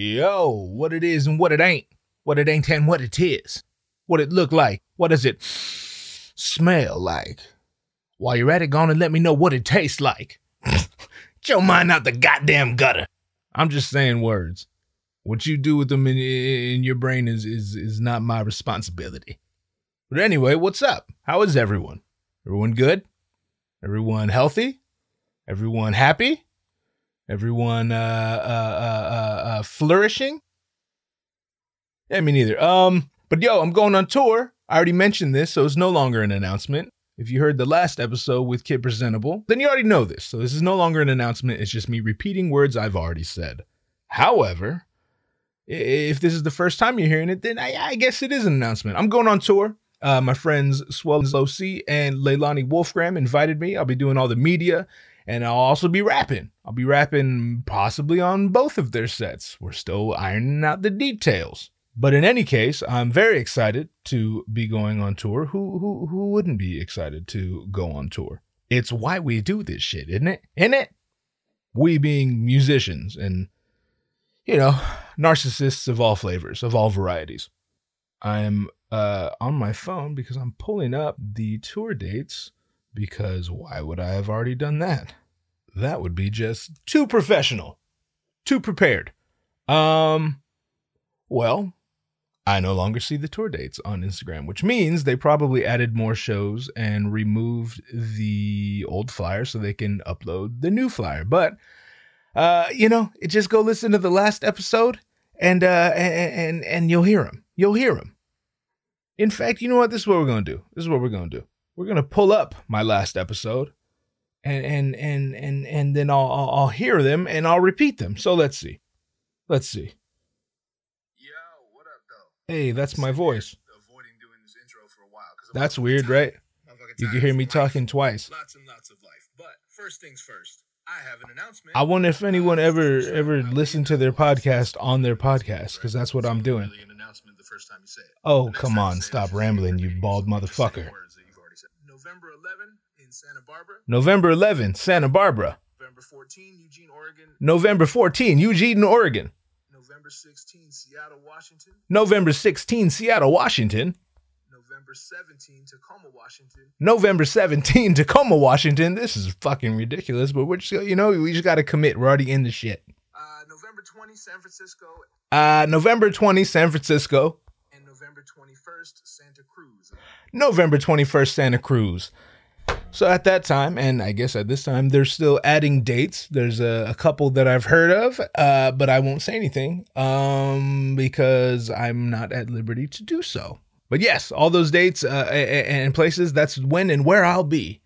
Yo, what it is and what it ain't. What it ain't and what it is. What it look like. What does it smell like? While you're at it, gonna let me know what it tastes like. Get your mind out the goddamn gutter. I'm just saying words. What you do with them in, in your brain is, is is not my responsibility. But anyway, what's up? How is everyone? Everyone good? Everyone healthy? Everyone happy? Everyone uh, uh, uh, uh, uh, flourishing? Yeah, me neither. Um, but yo, I'm going on tour. I already mentioned this, so it's no longer an announcement. If you heard the last episode with Kid Presentable, then you already know this. So this is no longer an announcement. It's just me repeating words I've already said. However, if this is the first time you're hearing it, then I, I guess it is an announcement. I'm going on tour. Uh, my friends Swell OC and Leilani Wolfgram invited me. I'll be doing all the media and I'll also be rapping. I'll be rapping possibly on both of their sets. We're still ironing out the details. But in any case, I'm very excited to be going on tour. Who who who wouldn't be excited to go on tour? It's why we do this shit, isn't it? Isn't it? We being musicians and you know, narcissists of all flavors, of all varieties. I'm uh, on my phone because I'm pulling up the tour dates because why would I have already done that? That would be just too professional, too prepared. Um, well, I no longer see the tour dates on Instagram, which means they probably added more shows and removed the old flyer so they can upload the new flyer. But uh, you know, just go listen to the last episode and uh and and, and you'll hear them. You'll hear them. In fact, you know what? This is what we're gonna do. This is what we're gonna do. We're gonna pull up my last episode, and and and and and then I'll I'll, I'll hear them and I'll repeat them. So let's see. Let's see. Yo, what up, though? Hey, that's my voice. Avoiding doing this intro for a while. 'cause That's weird, tired. right? You can hear me life. talking twice. Lots and lots of life. But first things first, I have an announcement. I wonder if anyone Uh, ever ever I'll listened to their podcast on their podcast because that's what I'm doing. Really an announcement the first time you say it. Oh, come on, stop rambling, you bald motherfucker. words that you've already said. November 11 in Santa Barbara. November 11, Santa Barbara. November 14, Eugene, Oregon. November 14, Eugene, Oregon. November 16, Seattle, Washington. November 16, Seattle, Washington. November 17, Tacoma, Washington. November 17, Tacoma, Washington. This is fucking ridiculous, but we're just, you know, we just got to commit. We're already in the shit. Uh, November 20, San Francisco. Uh, November 20, San Francisco. November 21st, Santa Cruz. November 21st, Santa Cruz. So at that time, and I guess at this time, they're still adding dates. There's a, a couple that I've heard of, uh, but I won't say anything um, because I'm not at liberty to do so. But yes, all those dates uh, and places, that's when and where I'll be.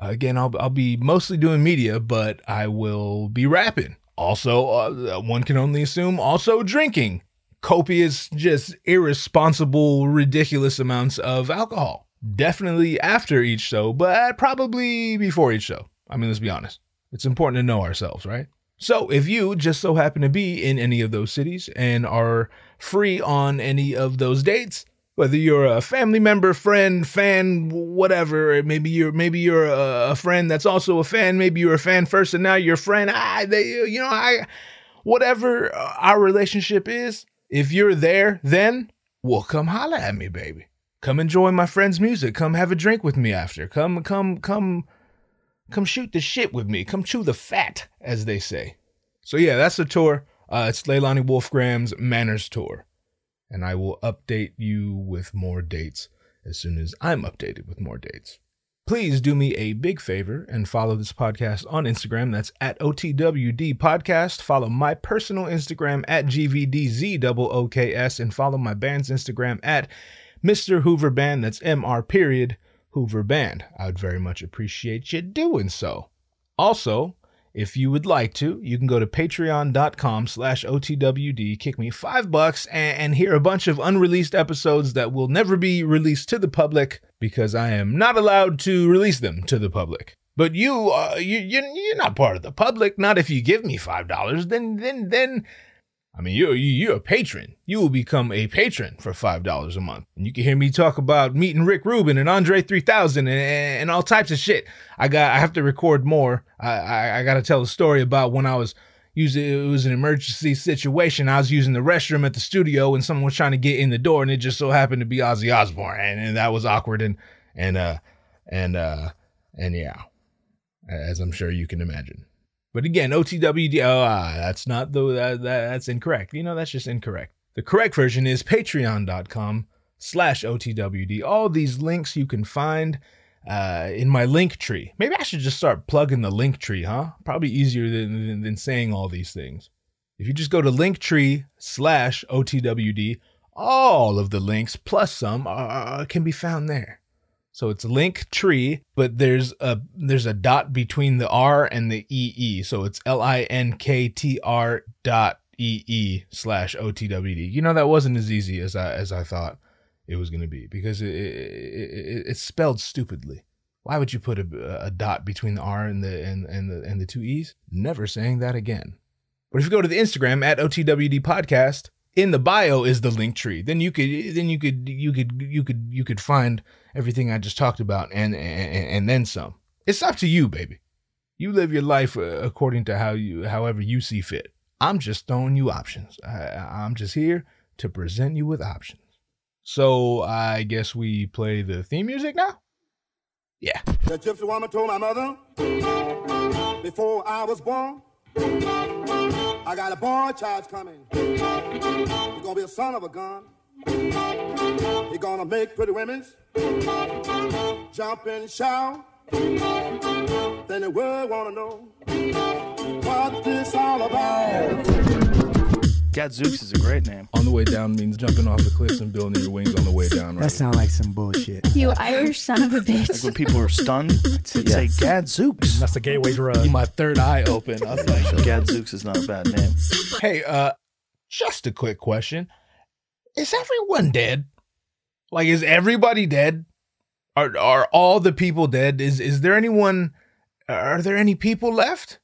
Uh, again, I'll, I'll be mostly doing media, but I will be rapping. Also, uh, one can only assume, also drinking copious, just irresponsible, ridiculous amounts of alcohol. Definitely after each show, but probably before each show. I mean, let's be honest. It's important to know ourselves, right? So, if you just so happen to be in any of those cities and are free on any of those dates, whether you're a family member, friend, fan, whatever, maybe you're maybe you're a, friend that's also a fan, maybe you're a fan first and now you're a friend. I, they, you know, I, whatever our relationship is, if you're there, then well, come holla at me, baby. Come enjoy my friend's music. Come have a drink with me after. Come, come, come, come shoot the shit with me. Come chew the fat, as they say. So yeah, that's the tour. Uh, it's Leilani Wolfgram's Manners Tour. And I will update you with more dates as soon as I'm updated with more dates. Please do me a big favor and follow this podcast on Instagram. That's at OTWD Podcast. Follow my personal Instagram at GVDZOOKS and follow my band's Instagram at Mr. Hoover Band. That's MR period Hoover Band. I would very much appreciate you doing so. Also, if you would like to, you can go to patreon.com slash OTWD, kick me five bucks, and, and hear a bunch of unreleased episodes that will never be released to the public because I am not allowed to release them to the public. But you, uh, you, you you're not part of the public. Not if you give me five dollars. Then, then, then, I mean, you're you, you're a patron. You will become a patron for five dollars a month, and you can hear me talk about meeting Rick Rubin and Andre 3000 and, and all types of shit. I got I have to record more. I I, I got to tell a story about when I was, use it, was an emergency situation. I was using the restroom at the studio and someone was trying to get in the door and it just so happened to be Ozzy Osbourne and, and that was awkward and and uh and uh and yeah, as I'm sure you can imagine. But again, OTWD, oh, ah, that's not the that, that that's incorrect. You know, that's just incorrect. The correct version is patreon.com slash OTWD. All these links you can find uh, in my link tree. Maybe I should just start plugging the link tree, huh? Probably easier than, than, than saying all these things. If you just go to linktree slash OTWD, all of the links plus some uh, can be found there. So it's link tree, but there's a there's a dot between the R and the EE. So it's L I N K T R dot EE slash OTWD. You know that wasn't as easy as I as I thought it was going to be because it, it, it, it's spelled stupidly. Why would you put a, a dot between the R and the and, and the and the two E's? Never saying that again. But if you go to the Instagram at OTWD podcast, in the bio is the link tree. Then you could then you could you could you could you could find everything I just talked about and, and, and then some. It's up to you, baby. You live your life uh, according to how you, however you see fit. I'm just throwing you options. I, I'm just here to present you with options. So I guess we play the theme music now. Yeah. The gypsy woman told my mother before I was born, I got a boy child coming. He's gonna be a son of a gun. He's gonna make pretty women jump and shout. Then the world wanna know what this all about. Gadzooks is a great name. On the way down means jumping off the cliffs and building your wings on the way down. Right? That sounds like some bullshit. You Irish son of a bitch. Like bitch. when people are stunned, they'd say Gadzooks. That's the gateway drug. my third eye open. I was like, Gadzooks is not a bad name. hey, uh, just a quick question: Is everyone dead? Like, is everybody dead? Are are all the people dead? Is is there anyone? Are there any people left?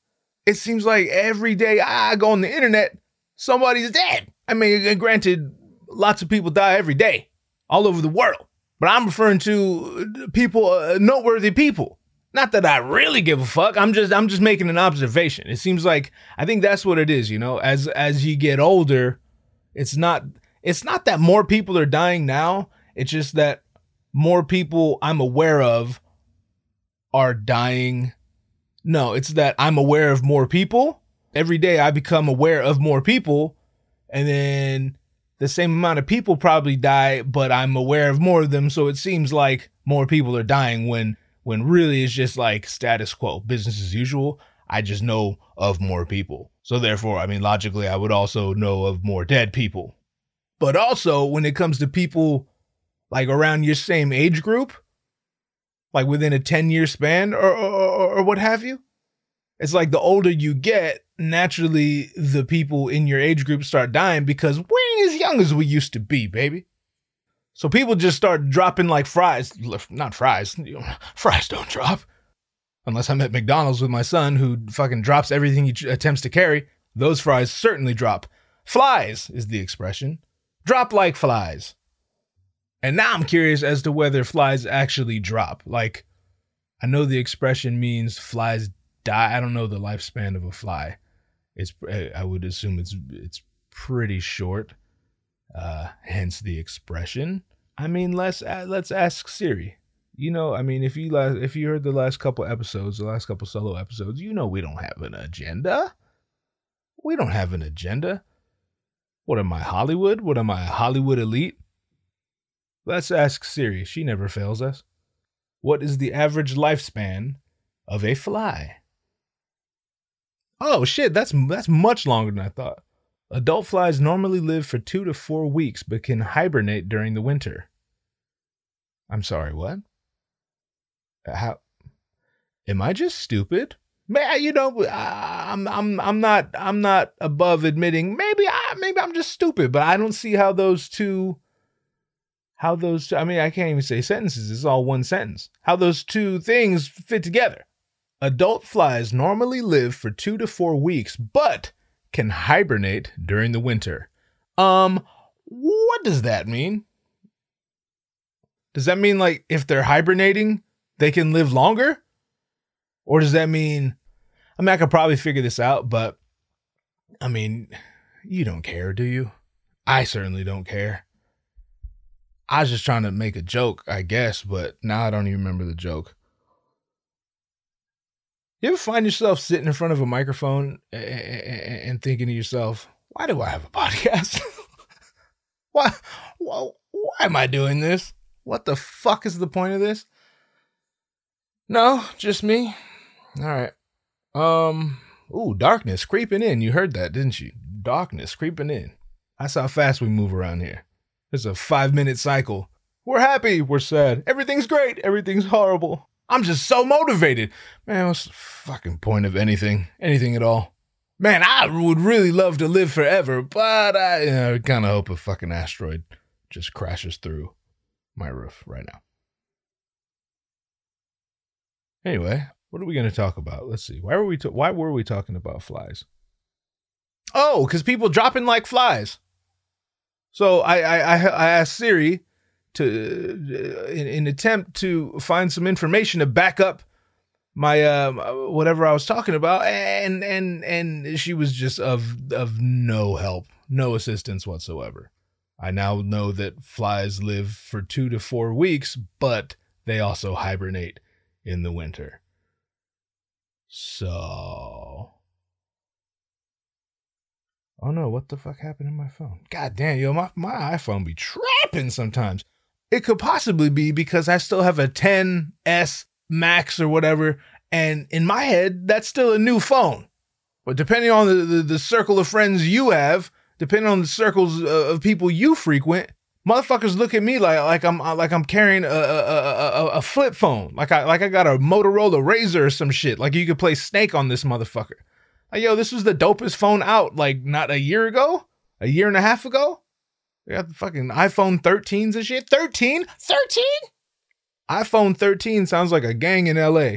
It seems like every day I go on the internet, somebody's dead. I mean, granted, lots of people die every day, all over the world. But I'm referring to people, uh, noteworthy people. Not that I really give a fuck. I'm just I'm just making an observation. It seems like I think that's what it is, you know. As as you get older, it's not it's not that more people are dying now. It's just that more people I'm aware of are dying. No, it's that I'm aware of more people. Every day I become aware of more people and then the same amount of people probably die, but I'm aware of more of them, so it seems like more people are dying when when really it's just like status quo, business as usual. I just know of more people. So therefore, I mean logically I would also know of more dead people. But also when it comes to people like around your same age group, like within a 10 year span or, or, or what have you, it's like the older you get, naturally the people in your age group start dying because we ain't as young as we used to be, baby. So people just start dropping like fries. Not fries. Fries don't drop. Unless I'm at McDonald's with my son who fucking drops everything he attempts to carry. Those fries certainly drop. Flies is the expression. Drop like flies. And now I'm curious as to whether flies actually drop. Like, I know the expression means flies die. I don't know the lifespan of a fly. It's I would assume it's it's pretty short. Uh, hence the expression. I mean, let's let's ask Siri. You know, I mean, if you last, if you heard the last couple episodes, the last couple solo episodes, you know we don't have an agenda. We don't have an agenda. What am I, Hollywood? What am I, Hollywood elite? Let's ask Siri. She never fails us. What is the average lifespan of a fly? Oh shit, that's that's much longer than I thought. Adult flies normally live for 2 to 4 weeks but can hibernate during the winter. I'm sorry, what? Uh, how Am I just stupid? Man, you know, I'm I'm I'm not I'm not above admitting maybe I maybe I'm just stupid, but I don't see how those two how those two, I mean, I can't even say sentences. It's all one sentence. How those two things fit together. Adult flies normally live for 2 to 4 weeks, but can hibernate during the winter. Um, what does that mean? Does that mean like if they're hibernating, they can live longer? Or does that mean I mean I could probably figure this out, but I mean, you don't care, do you? I certainly don't care. I was just trying to make a joke, I guess, but now I don't even remember the joke. You ever find yourself sitting in front of a microphone and thinking to yourself, why do I have a podcast? why, why, why am I doing this? What the fuck is the point of this? No, just me. All right. Um, ooh, darkness creeping in. You heard that, didn't you? Darkness creeping in. That's how fast we move around here. It's a five minute cycle. We're happy, we're sad, everything's great, everything's horrible. I'm just so motivated. Man, what's the fucking point of anything? Anything at all? Man, I would really love to live forever, but I, you know, kind of hope a fucking asteroid just crashes through my roof right now. Anyway, what are we going to talk about? Let's see. Why were we ta- why were we talking about flies? Oh, because people dropping like flies. So I I I, I asked Siri to uh, in, in attempt to find some information to back up my um whatever I was talking about, and and and she was just of of no help, no assistance whatsoever. I now know that flies live for two to four weeks, but they also hibernate in the winter. So. Oh no, what the fuck happened to my phone? God damn, yo, my, my iPhone be trapping sometimes. It could possibly be because I still have a 10S Max or whatever, and in my head, that's still a new phone. But depending on the, the, the circle of friends you have, depending on the circles uh, of people you frequent, motherfuckers look at me like like I'm like I'm carrying a, a, a, a flip phone, like I like I got a Motorola Razr or some shit. Like you could play Snake on this motherfucker. Like yo, this was the dopest phone out. Like not a year ago, a year and a half ago. We got the fucking iPhone 13s and shit. 13, 13. iPhone 13 sounds like a gang in LA.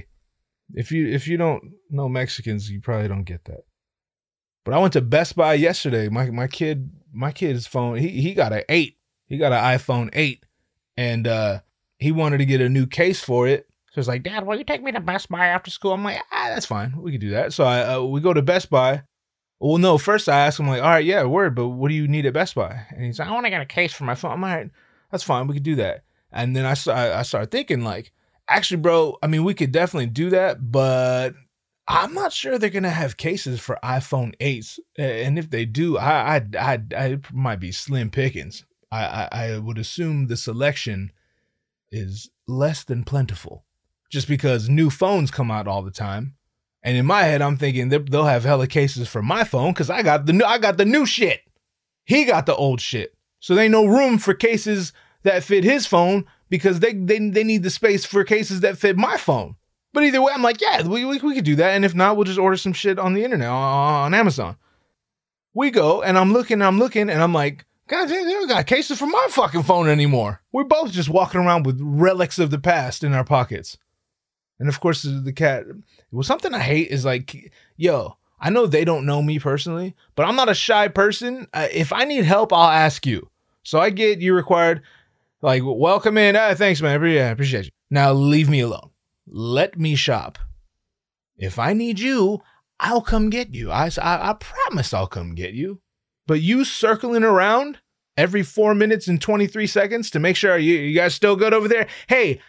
If you if you don't know Mexicans, you probably don't get that. But I went to Best Buy yesterday. My my kid my kid's phone he he got an eight. He got an iPhone eight, and uh, he wanted to get a new case for it. So it's like, Dad, will you take me to Best Buy after school? I'm like, ah, that's fine. We can do that. So I uh, we go to Best Buy. Well, no, first I asked him like, all right, yeah, word, but what do you need at Best Buy? And he's like, I want to get a case for my phone. I'm like, that's fine. We could do that. And then I I started thinking like, actually, bro, I mean, we could definitely do that, but I'm not sure they're gonna have cases for iPhone 8s, and if they do, I I I, I might be slim pickings. I, I I would assume the selection is less than plentiful, just because new phones come out all the time. And in my head, I'm thinking they- they'll have hella cases for my phone because I got the new I got the new shit. He got the old shit, so they no room for cases that fit his phone because they they they need the space for cases that fit my phone. But either way, I'm like, yeah, we, we, we could do that. And if not, we'll just order some shit on the internet, on, on Amazon. We go, and I'm looking, I'm looking, and I'm like, God they don't got cases for my fucking phone anymore. We're both just walking around with relics of the past in our pockets. And of course, the cat. Well, something I hate is like, yo, I know they don't know me personally, but I'm not a shy person. Uh, if I need help, I'll ask you. So I get you required, like, welcome in. Ah, thanks, man. I appreciate you. Now leave me alone let me shop. If I need you, I'll come get you. I, I, I promise I'll come get you. But you circling around every four minutes and 23 seconds to make sure you, you guys still good over there? Hey,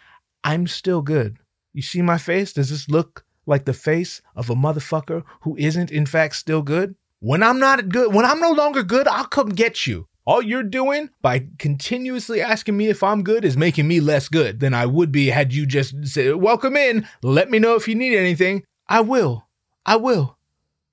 I'm still good. You see my face? Does this look like the face of a motherfucker who isn't, in fact, still good? When I'm not good, when I'm no longer good, I'll come get you. All you're doing by continuously asking me if I'm good is making me less good than I would be had you just said, Welcome in. Let me know if you need anything. I will. I will.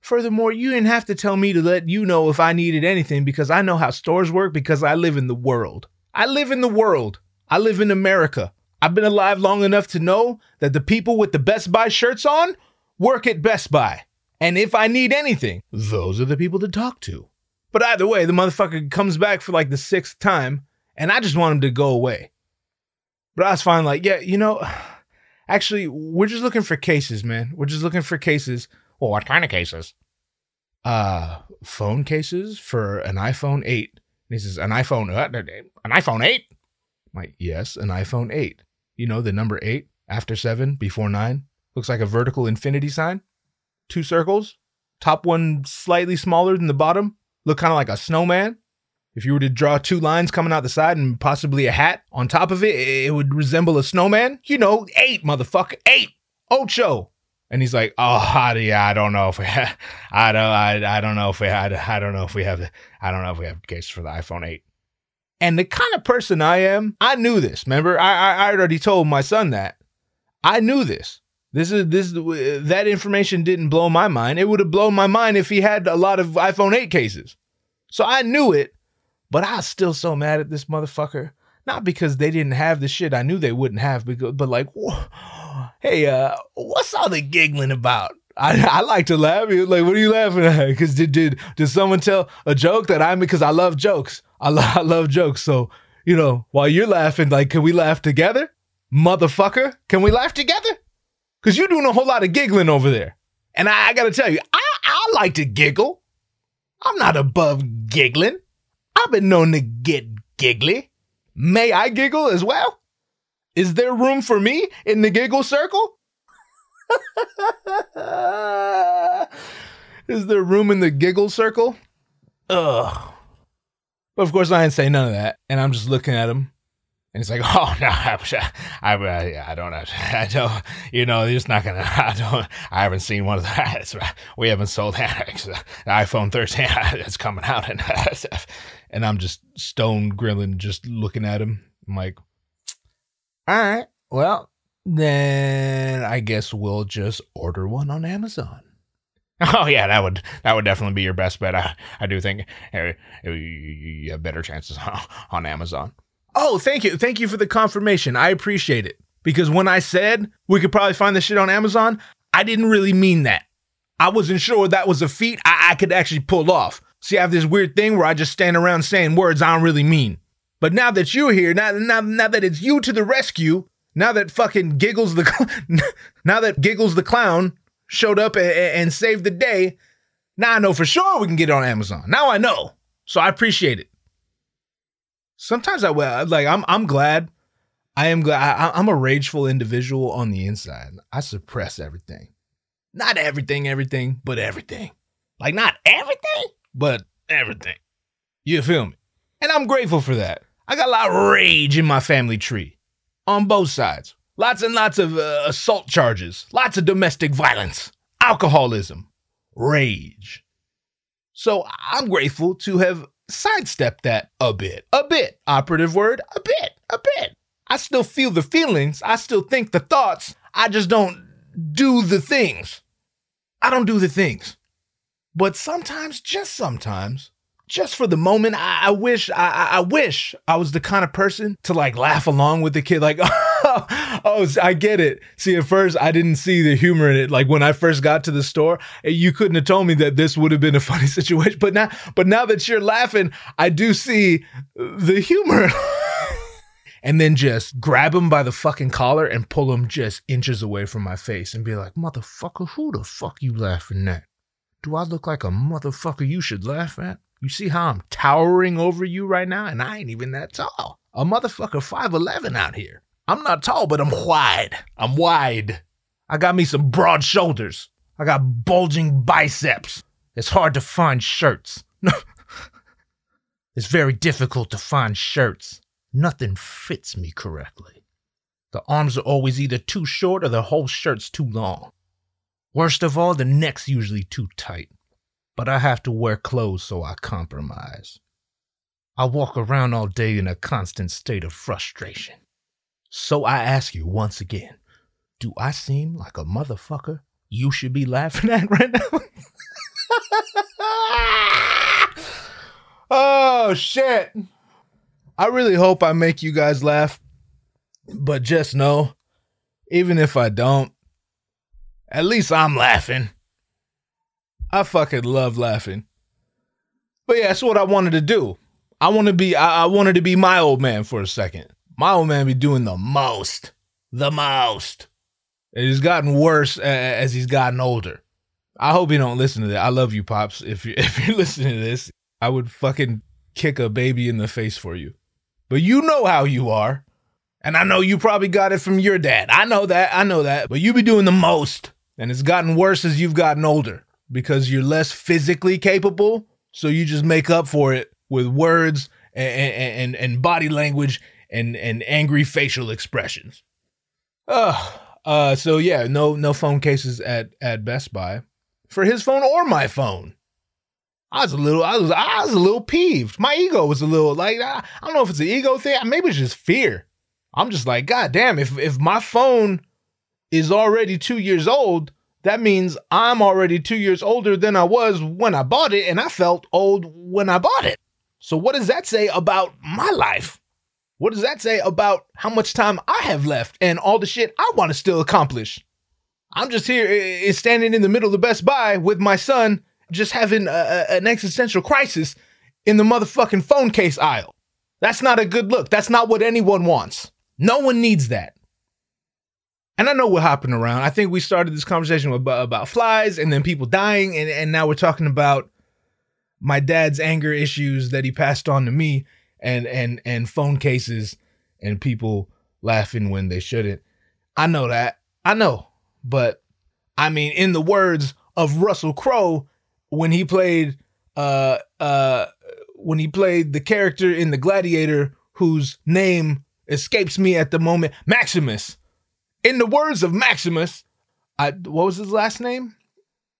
Furthermore, you didn't have to tell me to let you know if I needed anything because I know how stores work because I live in the world. I live in the world. I live in America. I've been alive long enough to know that the people with the Best Buy shirts on work at Best Buy. And if I need anything, those are the people to talk to. But either way, the motherfucker comes back for like the sixth time, and I just want him to go away. But I was fine, like, yeah, you know, actually, we're just looking for cases, man. We're just looking for cases. Well, what kind of cases? Uh, phone cases for an iPhone 8. And he says, an iPhone, uh, an iPhone 8? I'm like, yes, an iPhone 8. You know, the number 8 after 7, before 9. Looks like a vertical infinity sign. Two circles, top one slightly smaller than the bottom, look kind of like a snowman. If you were to draw two lines coming out the side and possibly a hat on top of it, it would resemble a snowman. You know, eight, motherfucker, eight, ocho. And he's like, "Oh, how do I don't know if we, ha- I don't, I, I don't know if we had, I don't know if we have, I don't know if we have cases for the iPhone 8." And the kind of person I am, I knew this. Remember, I, I, I already told my son that. I knew this. This is this that information didn't blow my mind. It would have blown my mind if he had a lot of iPhone 8 cases. So I knew it, but I was still so mad at this motherfucker. Not because they didn't have the shit I knew they wouldn't have, because, but like, wh- hey, uh, what's all the giggling about? I, I like to laugh. Like, what are you laughing at? Because did, did did someone tell a joke that I'm because I love jokes. I, lo- I love jokes. So you know, while you're laughing, like, can we laugh together, motherfucker? Can we laugh together? Because you're doing a whole lot of giggling over there, and I, I got to tell you, I I like to giggle. I'm not above giggling. I've been known to get giggly. May I giggle as well? Is there room for me in the giggle circle? Is there room in the giggle circle? Ugh. But of course, I didn't say none of that, and I'm just looking at him, and he's like, "Oh no, I, I, I, uh, I don't, I don't, you know, you're just not gonna. I don't. I haven't seen one of the. We haven't sold uh, the iPhone 13. It's coming out, and and I'm just stone grilling, just looking at him. I'm like, all right, well, then I guess we'll just order one on Amazon. Oh yeah, that would that would definitely be your best bet. I, I do think you have better chances on, on Amazon. Oh, thank you, thank you for the confirmation. I appreciate it because when I said we could probably find this shit on Amazon, I didn't really mean that. I wasn't sure that was a feat I, I could actually pull off. See, I have this weird thing where I just stand around saying words I don't really mean. But now that you're here, now, now, now that it's you to the rescue, now that fucking Giggles the cl- now that Giggles the clown showed up and, and saved the day, now I know for sure we can get it on Amazon. Now I know, so I appreciate it. Sometimes I well, like I'm I'm glad. I am glad. I, I'm a rageful individual on the inside. I suppress everything, not everything, everything, but everything. Like not everything, but everything. You feel me? And I'm grateful for that. I got a lot of rage in my family tree on both sides. Lots and lots of uh, assault charges, lots of domestic violence, alcoholism, rage. So I'm grateful to have sidestepped that a bit. A bit. Operative word, a bit. A bit. I still feel the feelings. I still think the thoughts. I just don't do the things. I don't do the things. But sometimes, just sometimes, just for the moment, I, I wish I, I, wish I was the kind of person to like laugh along with the kid, like, oh, oh, I get it. See, at first I didn't see the humor in it. Like when I first got to the store, eh, you couldn't have told me that this would have been a funny situation. But now, but now that you're laughing, I do see the humor. and then just grab him by the fucking collar and pull him just inches away from my face and be like, motherfucker, who the fuck you laughing at? Do I look like a motherfucker you should laugh at? You see how I'm towering over you right now? And I ain't even that tall. A motherfucker 5'11 out here. I'm not tall, but I'm wide. I'm wide. I got me some broad shoulders. I got bulging biceps. It's hard to find shirts. it's very difficult to find shirts. Nothing fits me correctly. The arms are always either too short or the whole shirt's too long. Worst of all, the neck's usually too tight. But I have to wear clothes, so I compromise. I walk around all day in a constant state of frustration. So I ask you once again do I seem like a motherfucker you should be laughing at right now? oh, shit. I really hope I make you guys laugh. But just know, even if I don't, at least I'm laughing. I fucking love laughing. But yeah, that's what I wanted to do. I want to be I, I wanted to be my old man for a second. My old man be doing the most. The most. And he's gotten worse as he's gotten older. I hope you don't listen to that. I love you, pops. If you if you're listening to this, I would fucking kick a baby in the face for you. But you know how you are. And I know you probably got it from your dad. I know that. I know that. But you be doing the most. And it's gotten worse as you've gotten older. Because you're less physically capable. So you just make up for it with words and and, and body language and and angry facial expressions. Uh, uh so yeah, no no phone cases at at Best Buy for his phone or my phone. I was a little, I was, I was a little peeved. My ego was a little like, I, I don't know if it's an ego thing. Maybe it's just fear. I'm just like, God damn, if if my phone is already two years old, that means I'm already two years older than I was when I bought it, and I felt old when I bought it. So what does that say about my life? What does that say about how much time I have left and all the shit I want to still accomplish? I'm just here standing in the middle of the Best Buy with my son, just having a, an existential crisis in the motherfucking phone case aisle. That's not a good look. That's not what anyone wants. No one needs that. And I know we're hopping around. I think we started this conversation about, about flies and then people dying, and, and now we're talking about my dad's anger issues that he passed on to me and and and phone cases and people laughing when they shouldn't. I know that. I know. But I mean, in the words of Russell Crowe, when he played uh uh when he played the character in the Gladiator whose name escapes me at the moment, Maximus. In the words of Maximus, I what was his last name?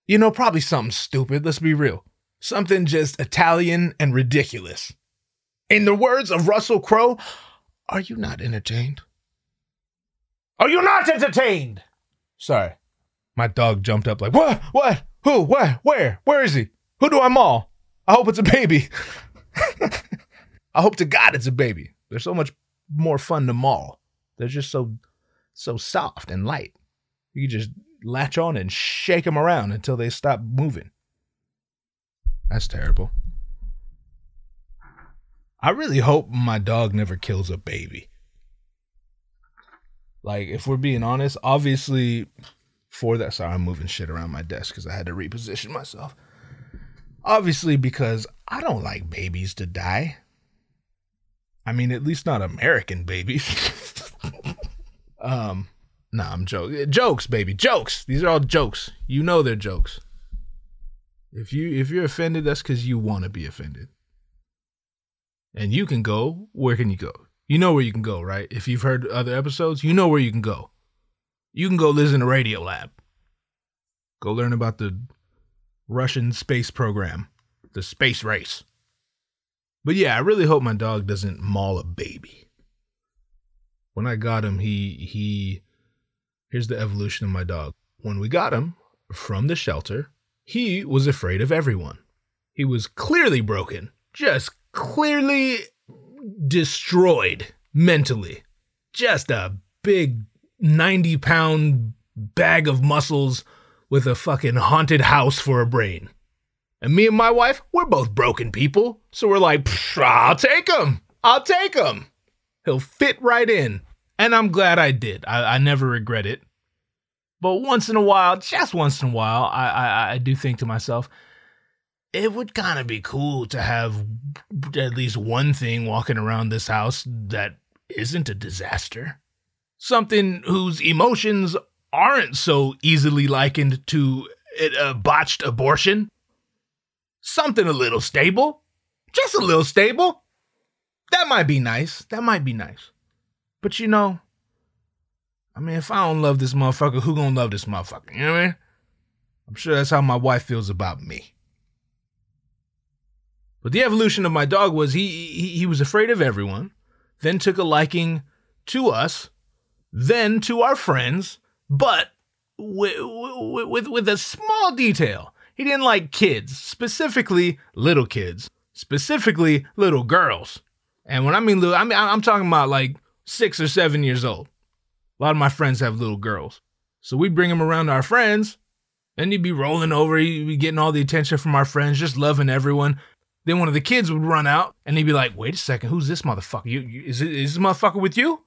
You know, probably something stupid. Let's be real. Something just Italian and ridiculous. In the words of Russell Crowe, are you not entertained? Are you not entertained? Sorry. My dog jumped up like, what? What? Who? What? Where? Where is he? Who do I maul? I hope it's a baby. I hope to God it's a baby. They're so much more fun to maul. They're just so so soft and light. You just latch on and shake them around until they stop moving. That's terrible. I really hope my dog never kills a baby. Like, if we're being honest, obviously, for that, sorry, I'm moving shit around my desk because I had to reposition myself. Obviously, because I don't like babies to die. I mean, at least not American babies. um, nah, I'm joking. Jokes, baby, jokes. These are all jokes. You know they're jokes. If you if you're offended, that's because you want to be offended. And you can go. Where can you go? You know where you can go, right? If you've heard other episodes, you know where you can go. You can go listen to Radiolab. Go learn about the Russian space program, the space race. But yeah, I really hope my dog doesn't maul a baby. When I got him, he he here's the evolution of my dog. When we got him from the shelter, he was afraid of everyone. He was clearly broken, just clearly destroyed mentally. Just a big 90 pound bag of muscles with a fucking haunted house for a brain. And me and my wife, we're both broken people. So we're like, I'll take him. I'll take him. He'll fit right in. And I'm glad I did. I, I never regret it. But once in a while, just once in a while, I, I, I do think to myself, it would kind of be cool to have at least one thing walking around this house that isn't a disaster. Something whose emotions aren't so easily likened to a botched abortion. Something a little stable. Just a little stable. That might be nice. That might be nice. But you know, I mean, if I don't love this motherfucker, who gonna love this motherfucker? You know what I mean? I'm sure that's how my wife feels about me. But the evolution of my dog was he, he he was afraid of everyone, then took a liking to us, then to our friends, but with, with, with a small detail. He didn't like kids, specifically little kids, specifically little girls. And when I mean little, I mean I'm talking about like six or seven years old. A lot of my friends have little girls, so we bring them around our friends, and he'd be rolling over, he'd be getting all the attention from our friends, just loving everyone. Then one of the kids would run out and he'd be like, wait a second, who's this motherfucker? You, you is this motherfucker with you?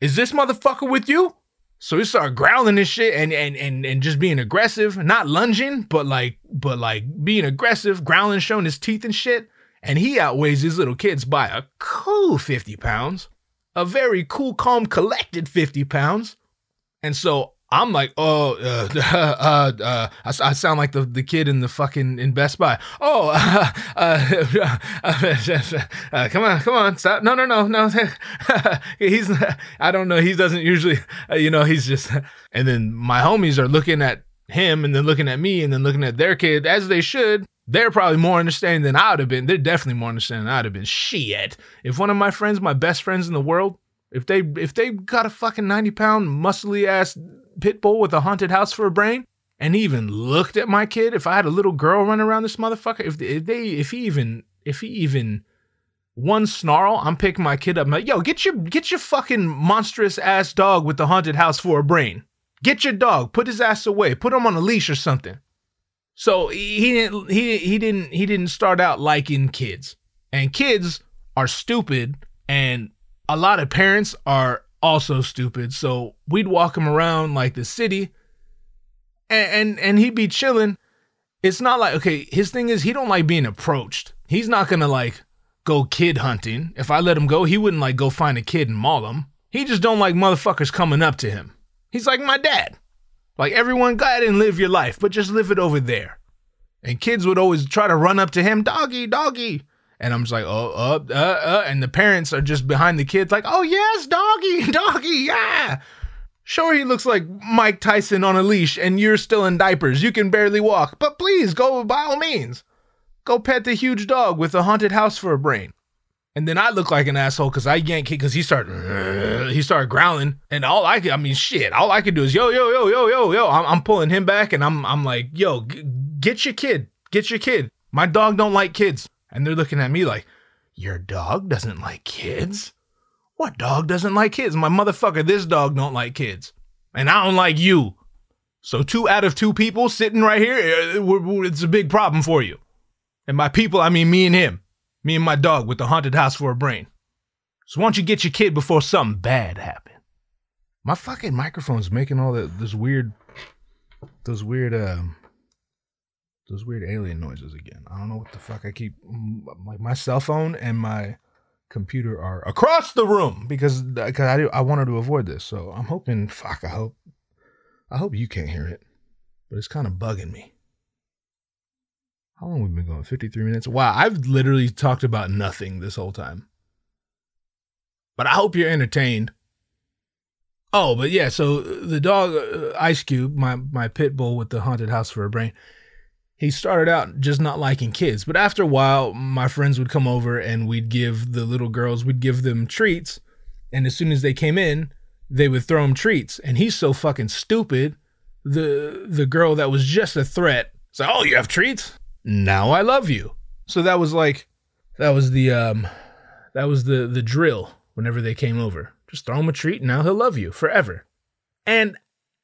Is this motherfucker with you? So he started growling and shit and, and and and just being aggressive, not lunging, but like but like being aggressive, growling, showing his teeth and shit. And he outweighs his little kids by a cool 50 pounds. A very cool, calm, collected 50 pounds. And so I'm like, oh, uh, uh, uh, I, I sound like the, the kid in the fucking in Best Buy. Oh, uh, uh, come on, come on, stop! No, no, no, no. he's, I don't know. He doesn't usually, uh, you know, he's just. And then my homies are looking at him, and then looking at me, and then looking at their kid, as they should. They're probably more understanding than I would have been. They're definitely more understanding than I'd have been. Shit. If one of my friends, my best friends in the world, if they if they got a fucking 90 pound muscly ass pit bull with a haunted house for a brain, and even looked at my kid, if I had a little girl running around this motherfucker, if they, if, they, if he even if he even one snarl, I'm picking my kid up. I'm like, yo, get your get your fucking monstrous ass dog with the haunted house for a brain. Get your dog, put his ass away, put him on a leash or something. So he didn't he he didn't he didn't start out liking kids. And kids are stupid and a lot of parents are also stupid. So we'd walk him around like the city and and, and he'd be chilling. It's not like okay, his thing is he don't like being approached. He's not gonna like go kid hunting. If I let him go, he wouldn't like go find a kid and maul him. He just don't like motherfuckers coming up to him. He's like my dad. Like everyone, go ahead and live your life, but just live it over there. And kids would always try to run up to him, doggy, doggy. And I'm just like, oh, uh, uh, uh. And the parents are just behind the kids, like, oh, yes, doggy, doggy, yeah. Sure, he looks like Mike Tyson on a leash and you're still in diapers. You can barely walk, but please go by all means. Go pet the huge dog with a haunted house for a brain. And then I look like an asshole because I yank it because he started he started growling, and all I could I mean shit, all I could do is yo yo yo yo yo yo. I'm, I'm pulling him back, and I'm I'm like yo, g- get your kid, get your kid. My dog don't like kids, and they're looking at me like, your dog doesn't like kids. What dog doesn't like kids? My motherfucker, this dog don't like kids, and I don't like you. So two out of two people sitting right here, eh, it's a big problem for you. And by people, I mean me and him. Me and my dog with the haunted house for a brain. So why don't you get your kid before something bad happens? My fucking microphone's making all that this weird those weird um those weird alien noises again. I don't know what the fuck I keep like my cell phone and my computer are across the room because because I I wanted to avoid this. So I'm hoping fuck I hope I hope you can't hear it. But it's kind of bugging me. How long have we been going? 53 minutes? Wow, I've literally talked about nothing this whole time. But I hope you're entertained. Oh, but yeah, so the dog uh, Ice Cube, my my pit bull with the haunted house for a brain, he started out just not liking kids, but after a while, my friends would come over and we'd give the little girls, we'd give them treats, and as soon as they came in, they would throw him treats, and he's so fucking stupid. The the girl that was just a threat, said, "Oh, you have treats? Now I love you. So that was like that was the um that was the the drill whenever they came over. Just throw him a treat and now he'll love you forever. And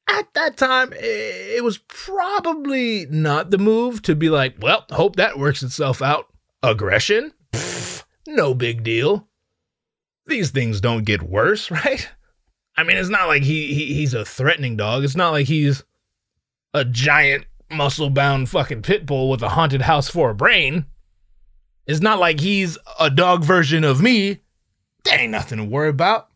at that time it was probably not the move to be like, well, hope that works itself out. Aggression? Pfft, no big deal. These things don't get worse, right? I mean, it's not like he, he he's a threatening dog. It's not like he's a giant muscle bound fucking pit bull with a haunted house for a brain. It's not like he's a dog version of me. There ain't nothing to worry about.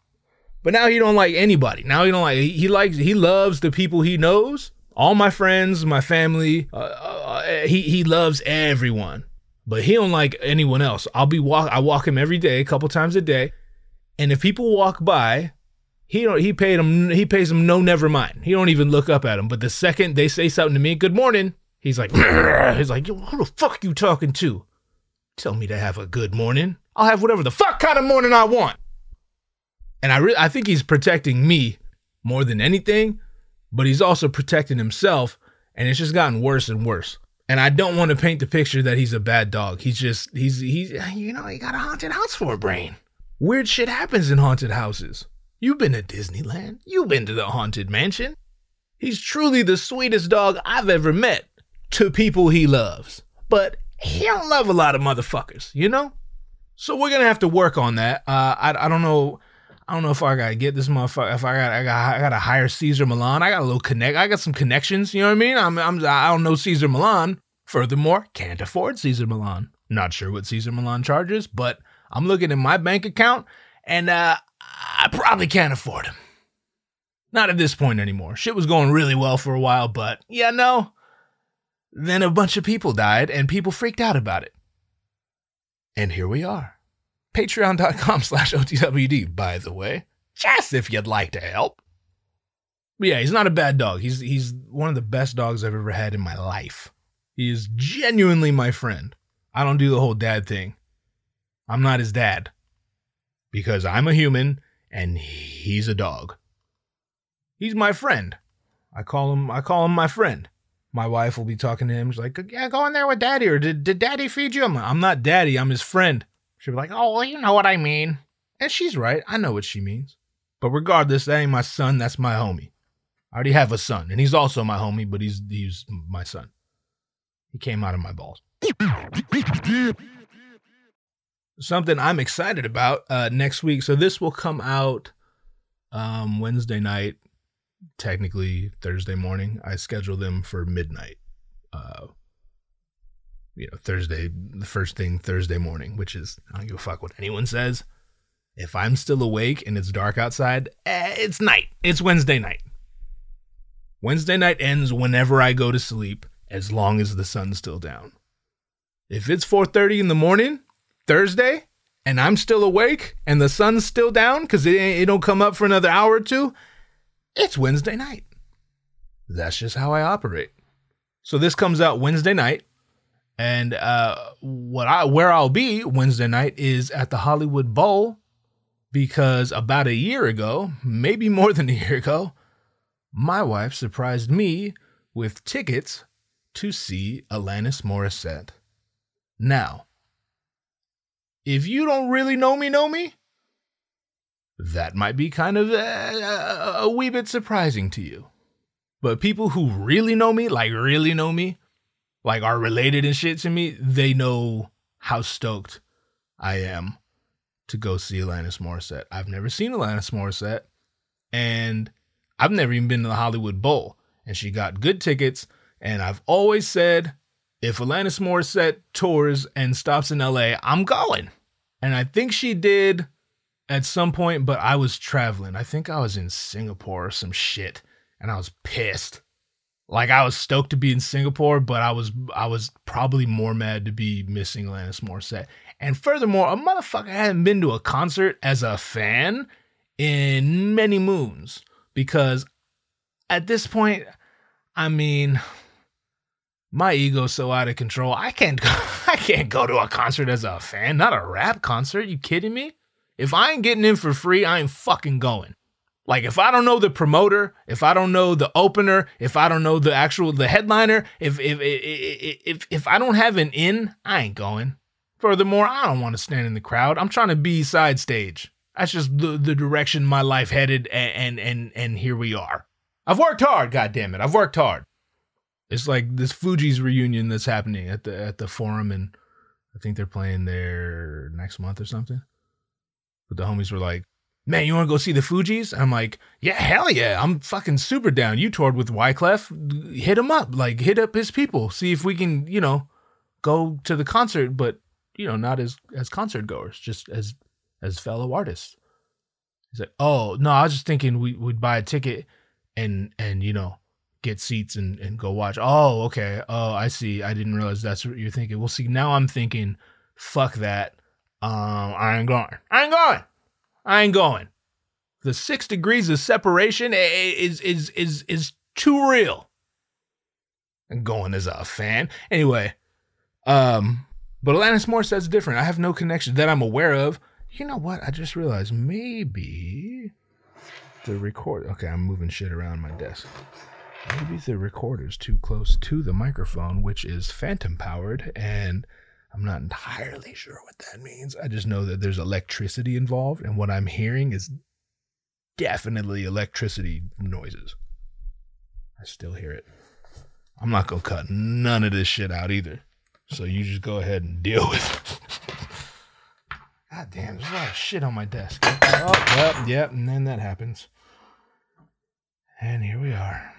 But now he don't like anybody. Now he don't like he likes he loves the people he knows. All my friends, my family. Uh, uh, he he loves everyone, but he don't like anyone else. I'll be walk. I walk him every day, a couple times a day, and if people walk by, he don't he paid him he pays him no never mind. He don't even look up at him. But the second they say something to me, good morning, he's like he's like, Yo, who the fuck you talking to? Tell me to have a good morning. I'll have whatever the fuck kind of morning I want. And I re- I think he's protecting me more than anything, but he's also protecting himself, and it's just gotten worse and worse. And I don't want to paint the picture that he's a bad dog. He's just he's he's you know he got a haunted house for a brain. Weird shit happens in haunted houses. You've been to Disneyland. You've been to the Haunted Mansion. He's truly the sweetest dog I've ever met to people he loves. But he don't love a lot of motherfuckers, you know? So we're gonna have to work on that. Uh, I, I don't know. I don't know if I gotta get this motherfucker. If I got, I got, I gotta hire Cesar Millan. I got a little connect. I got some connections. You know what I mean? I'm, I'm, I don't know Cesar Millan. Furthermore, can't afford Cesar Millan. Not sure what Cesar Millan charges, but I'm looking at my bank account, and uh, I probably can't afford him. Not at this point anymore. Shit was going really well for a while, but yeah, no. Then a bunch of people died and people freaked out about it. And here we are. Patreon.com slash OTWD, by the way. Just if you'd like to help. But yeah, he's not a bad dog. He's he's one of the best dogs I've ever had in my life. He is genuinely my friend. I don't do the whole dad thing. I'm not his dad. Because I'm a human and he's a dog. He's my friend. I call him I call him my friend. My wife will be talking to him. She's like, "Yeah, go in there with daddy." Or did, did daddy feed you? I'm, I'm not daddy. I'm his friend. She'll be like, "Oh, well, you know what I mean." And she's right. I know what she means. But regardless, that ain't my son. That's my homie. I already have a son, and he's also my homie, but he's he's my son. He came out of my balls. Something I'm excited about uh, next week. So this will come out um, Wednesday night, technically Thursday morning. I schedule them for midnight. Uh, you know, Thursday, the first thing Thursday morning, which is I don't give a fuck what anyone says. If I'm still awake and it's dark outside, eh, it's night. It's Wednesday night. Wednesday night ends whenever I go to sleep, as long as the sun's still down. If it's 4:30 in the morning, Thursday, and I'm still awake and the sun's still down because it, it don't come up for another hour or two, it's Wednesday night. That's just how I operate. So this comes out Wednesday night, and uh, what I where I'll be Wednesday night is at the Hollywood Bowl because about a year ago, maybe more than a year ago, my wife surprised me with tickets to see Alanis Morissette. Now, if you don't really know me, know me, that might be kind of uh, a wee bit surprising to you. But people who really know me, like really know me, like are related and shit to me, they know how stoked I am to go see Alanis Morissette. I've never seen Alanis Morissette, and I've never even been to the Hollywood Bowl. And she got good tickets. And I've always said, if Alanis Morissette tours and stops in LA, I'm going. And I think she did at some point, but I was traveling. I think I was in Singapore or some shit, and I was pissed. Like I was stoked to be in Singapore, but I was I was probably more mad to be missing Alanis Morissette. And furthermore, a motherfucker hadn't been to a concert as a fan in many moons because at this point, I mean, my ego's so out of control. I can't go, I can't go to a concert as a fan, not a rap concert. You kidding me? If I ain't getting in for free, I ain't fucking going. Like if I don't know the promoter, if I don't know the opener, if I don't know the actual the headliner, if if if if, if I don't have an in, I ain't going. Furthermore, I don't want to stand in the crowd. I'm trying to be side stage. That's just the, the direction my life headed, and, and and and here we are. I've worked hard, God damn it! I've worked hard. It's like this Fugees reunion that's happening at the at the forum, and I think they're playing there next month or something. But the homies were like, "Man, you want to go see the Fugees?" I'm like, "Yeah, hell yeah! I'm fucking super down." You toured with Wyclef, hit him up, like hit up his people, see if we can, you know, go to the concert, but you know, not as as concert goers, just as as fellow artists. He's like, oh no, I was just thinking we we would buy a ticket and and you know get seats and and go watch. Oh, okay. Oh, I see. I didn't realize that's what you're thinking. Well, see, now I'm thinking, fuck that. Um, I ain't going. I ain't going. I ain't going. The six degrees of separation is is is is too real. And going as a fan. Anyway, um, but Alanis Morissette's different. I have no connection that I'm aware of you know what? I just realized maybe the record. Okay, I'm moving shit around my desk. Maybe the recorder's too close to the microphone, which is phantom powered, and I'm not entirely sure what that means. I just know that there's electricity involved, and what I'm hearing is definitely electricity noises. I still hear it. I'm not gonna cut none of this shit out either. So you just go ahead and deal with it. God damn, there's a lot of shit on my desk. Oh, yep, yep, and then that happens. And here we are.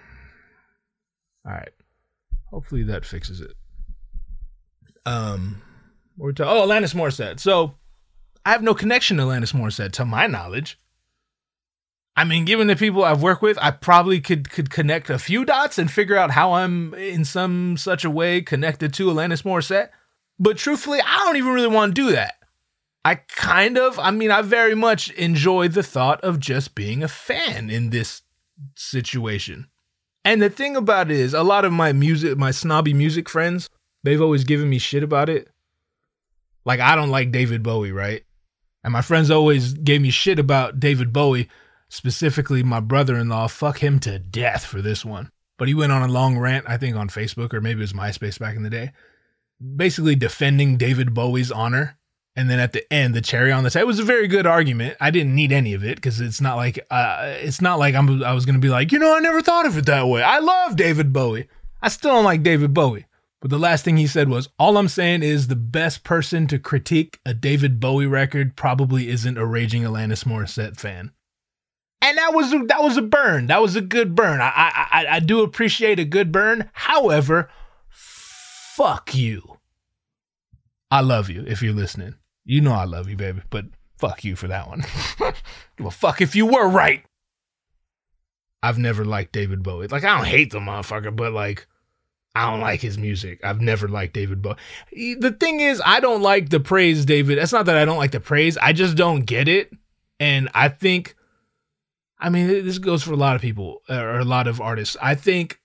All right. Hopefully that fixes it. Um, we're to oh Alanis Morissette. So I have no connection to Alanis Morissette, to my knowledge. I mean, given the people I've worked with, I probably could could connect a few dots and figure out how I'm in some such a way connected to Alanis Morissette. But truthfully, I don't even really want to do that. I kind of, I mean, I very much enjoy the thought of just being a fan in this situation. And the thing about it is, a lot of my music, my snobby music friends, they've always given me shit about it. Like, I don't like David Bowie, right? And my friends always gave me shit about David Bowie, specifically my brother in law. Fuck him to death for this one. But he went on a long rant, I think on Facebook or maybe it was MySpace back in the day, basically defending David Bowie's honor. And then at the end, the cherry on the. It was a very good argument. I didn't need any of it because it's not like uh, it's not like I'm. I was gonna be like, you know, I never thought of it that way. I love David Bowie. I still don't like David Bowie. But the last thing he said was, all I'm saying is the best person to critique a David Bowie record probably isn't a raging Alanis Morissette fan. And that was that was a burn. That was a good burn. I I, I do appreciate a good burn. However, fuck you. I love you if you're listening. You know I love you, baby, but fuck you for that one. well, fuck if you were right. I've never liked David Bowie. Like I don't hate the motherfucker, but like I don't like his music. I've never liked David Bowie. The thing is, I don't like the praise, David. It's not that I don't like the praise. I just don't get it. And I think, I mean, this goes for a lot of people or a lot of artists. I think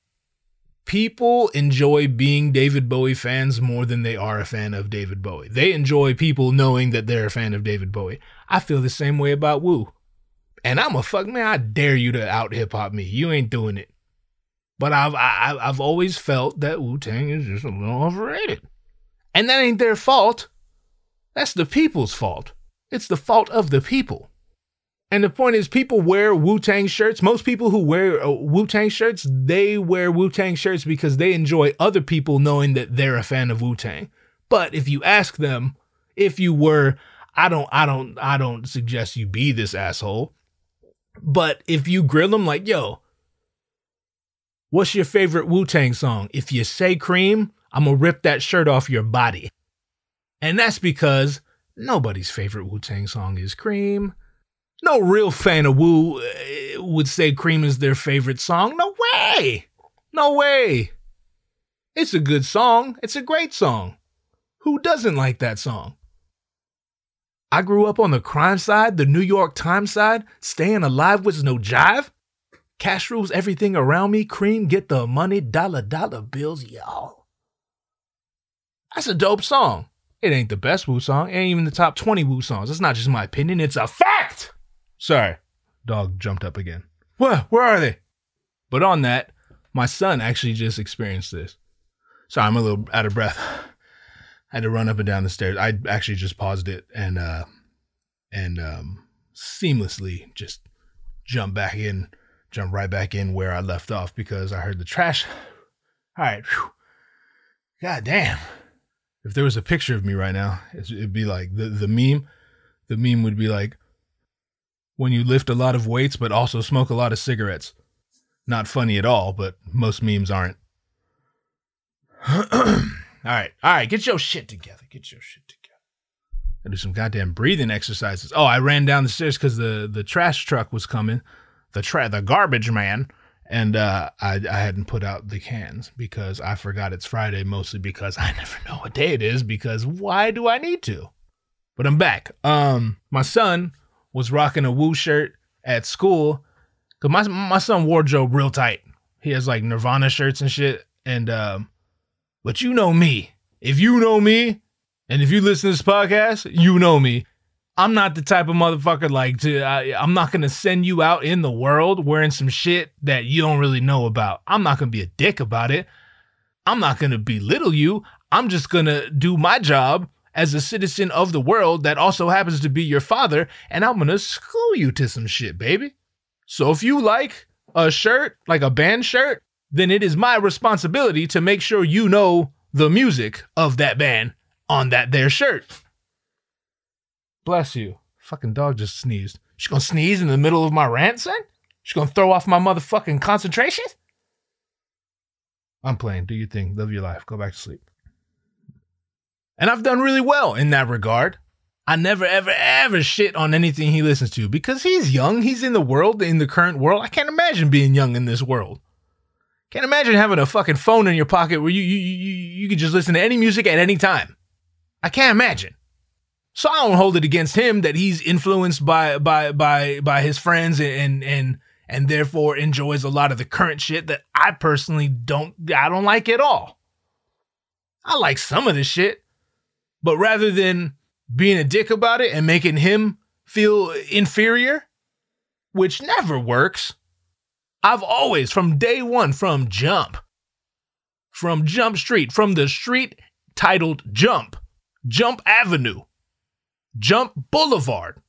people enjoy being David Bowie fans more than they are a fan of David Bowie. They enjoy people knowing that they're a fan of David Bowie. I feel the same way about Wu. And I'm a fuck man. I dare you to out hip hop me. You ain't doing it. But I've I, I've always felt that Wu Tang is just a little overrated, and that ain't their fault. That's the people's fault. It's the fault of the people. And the point is, people wear Wu Tang shirts. Most people who wear uh, Wu Tang shirts, they wear Wu Tang shirts because they enjoy other people knowing that they're a fan of Wu Tang. But if you ask them, if you were, I don't, I don't, I don't suggest you be this asshole. But if you grill them like, yo, what's your favorite Wu Tang song? If you say cream, I'm gonna rip that shirt off your body. And that's because nobody's favorite Wu Tang song is Cream. No real fan of Wu uh, would say Cream is their favorite song. No way. No way. It's a good song. It's a great song. Who doesn't like that song? I grew up on the crime side, the New York Times side, staying alive was no jive. Cash rules everything around me. Cream, get the money, dollar, dollar bills, y'all. That's a dope song. It ain't the best Wu song. It ain't even the top 20 Wu songs. It's not just my opinion, it's a fact. Sorry. Dog jumped up again. What? Where are they? But on that, my son actually just experienced this. Sorry, I'm a little out of breath. I had to run up and down the stairs. I actually just paused it and uh and um seamlessly just jump back in, jump right back in where I left off because I heard the trash. All right. Whew. God damn. If there was a picture of me right now, it'd be like the the meme. The meme would be like when you lift a lot of weights but also smoke a lot of cigarettes. Not funny at all, but most memes aren't. all right, all right, get your shit together. Get your shit together. I do some goddamn breathing exercises. Oh, I ran down the stairs because the the trash truck was coming, the tra- the garbage man, and uh, I I hadn't put out the cans because I forgot it's Friday. Mostly because I never know what day it is. Because why do I need to? But I'm back. Um, my son was rocking a Wu shirt at school. Cause my my son wardrobe real tight. He has like Nirvana shirts and shit. And um, but you know me. If you know me, and if you listen to this podcast, you know me. I'm not the type of motherfucker like to. I, I'm not gonna send you out in the world wearing some shit that you don't really know about. I'm not gonna be a dick about it. I'm not gonna belittle you. I'm just gonna do my job as a citizen of the world that also happens to be your father, and I'm gonna school you to some shit, baby. So if you like a shirt, like a band shirt, then it is my responsibility to make sure you know the music of that band on that there shirt. Bless you. Fucking dog just sneezed. She gonna sneeze in the middle of my rant, son? She gonna throw off my motherfucking concentration? I'm playing. Do your thing. Live your life. Go back to sleep. And I've done really well in that regard. I never, ever, ever shit on anything he listens to because he's young. He's in the world, in the current world. I can't imagine being young in this world. Can't imagine having a fucking phone in your pocket where you you you, you can just listen to any music at any time. I can't imagine. So I don't hold it against him that he's influenced by by by by his friends and and and therefore enjoys a lot of the current shit that I personally don't I don't like at all. I like some of the shit, but rather than being a dick about it and making him feel inferior, which never works, I've always, from day one, from Jump, from Jump Street, from the street titled Jump, Jump Avenue, Jump Boulevard,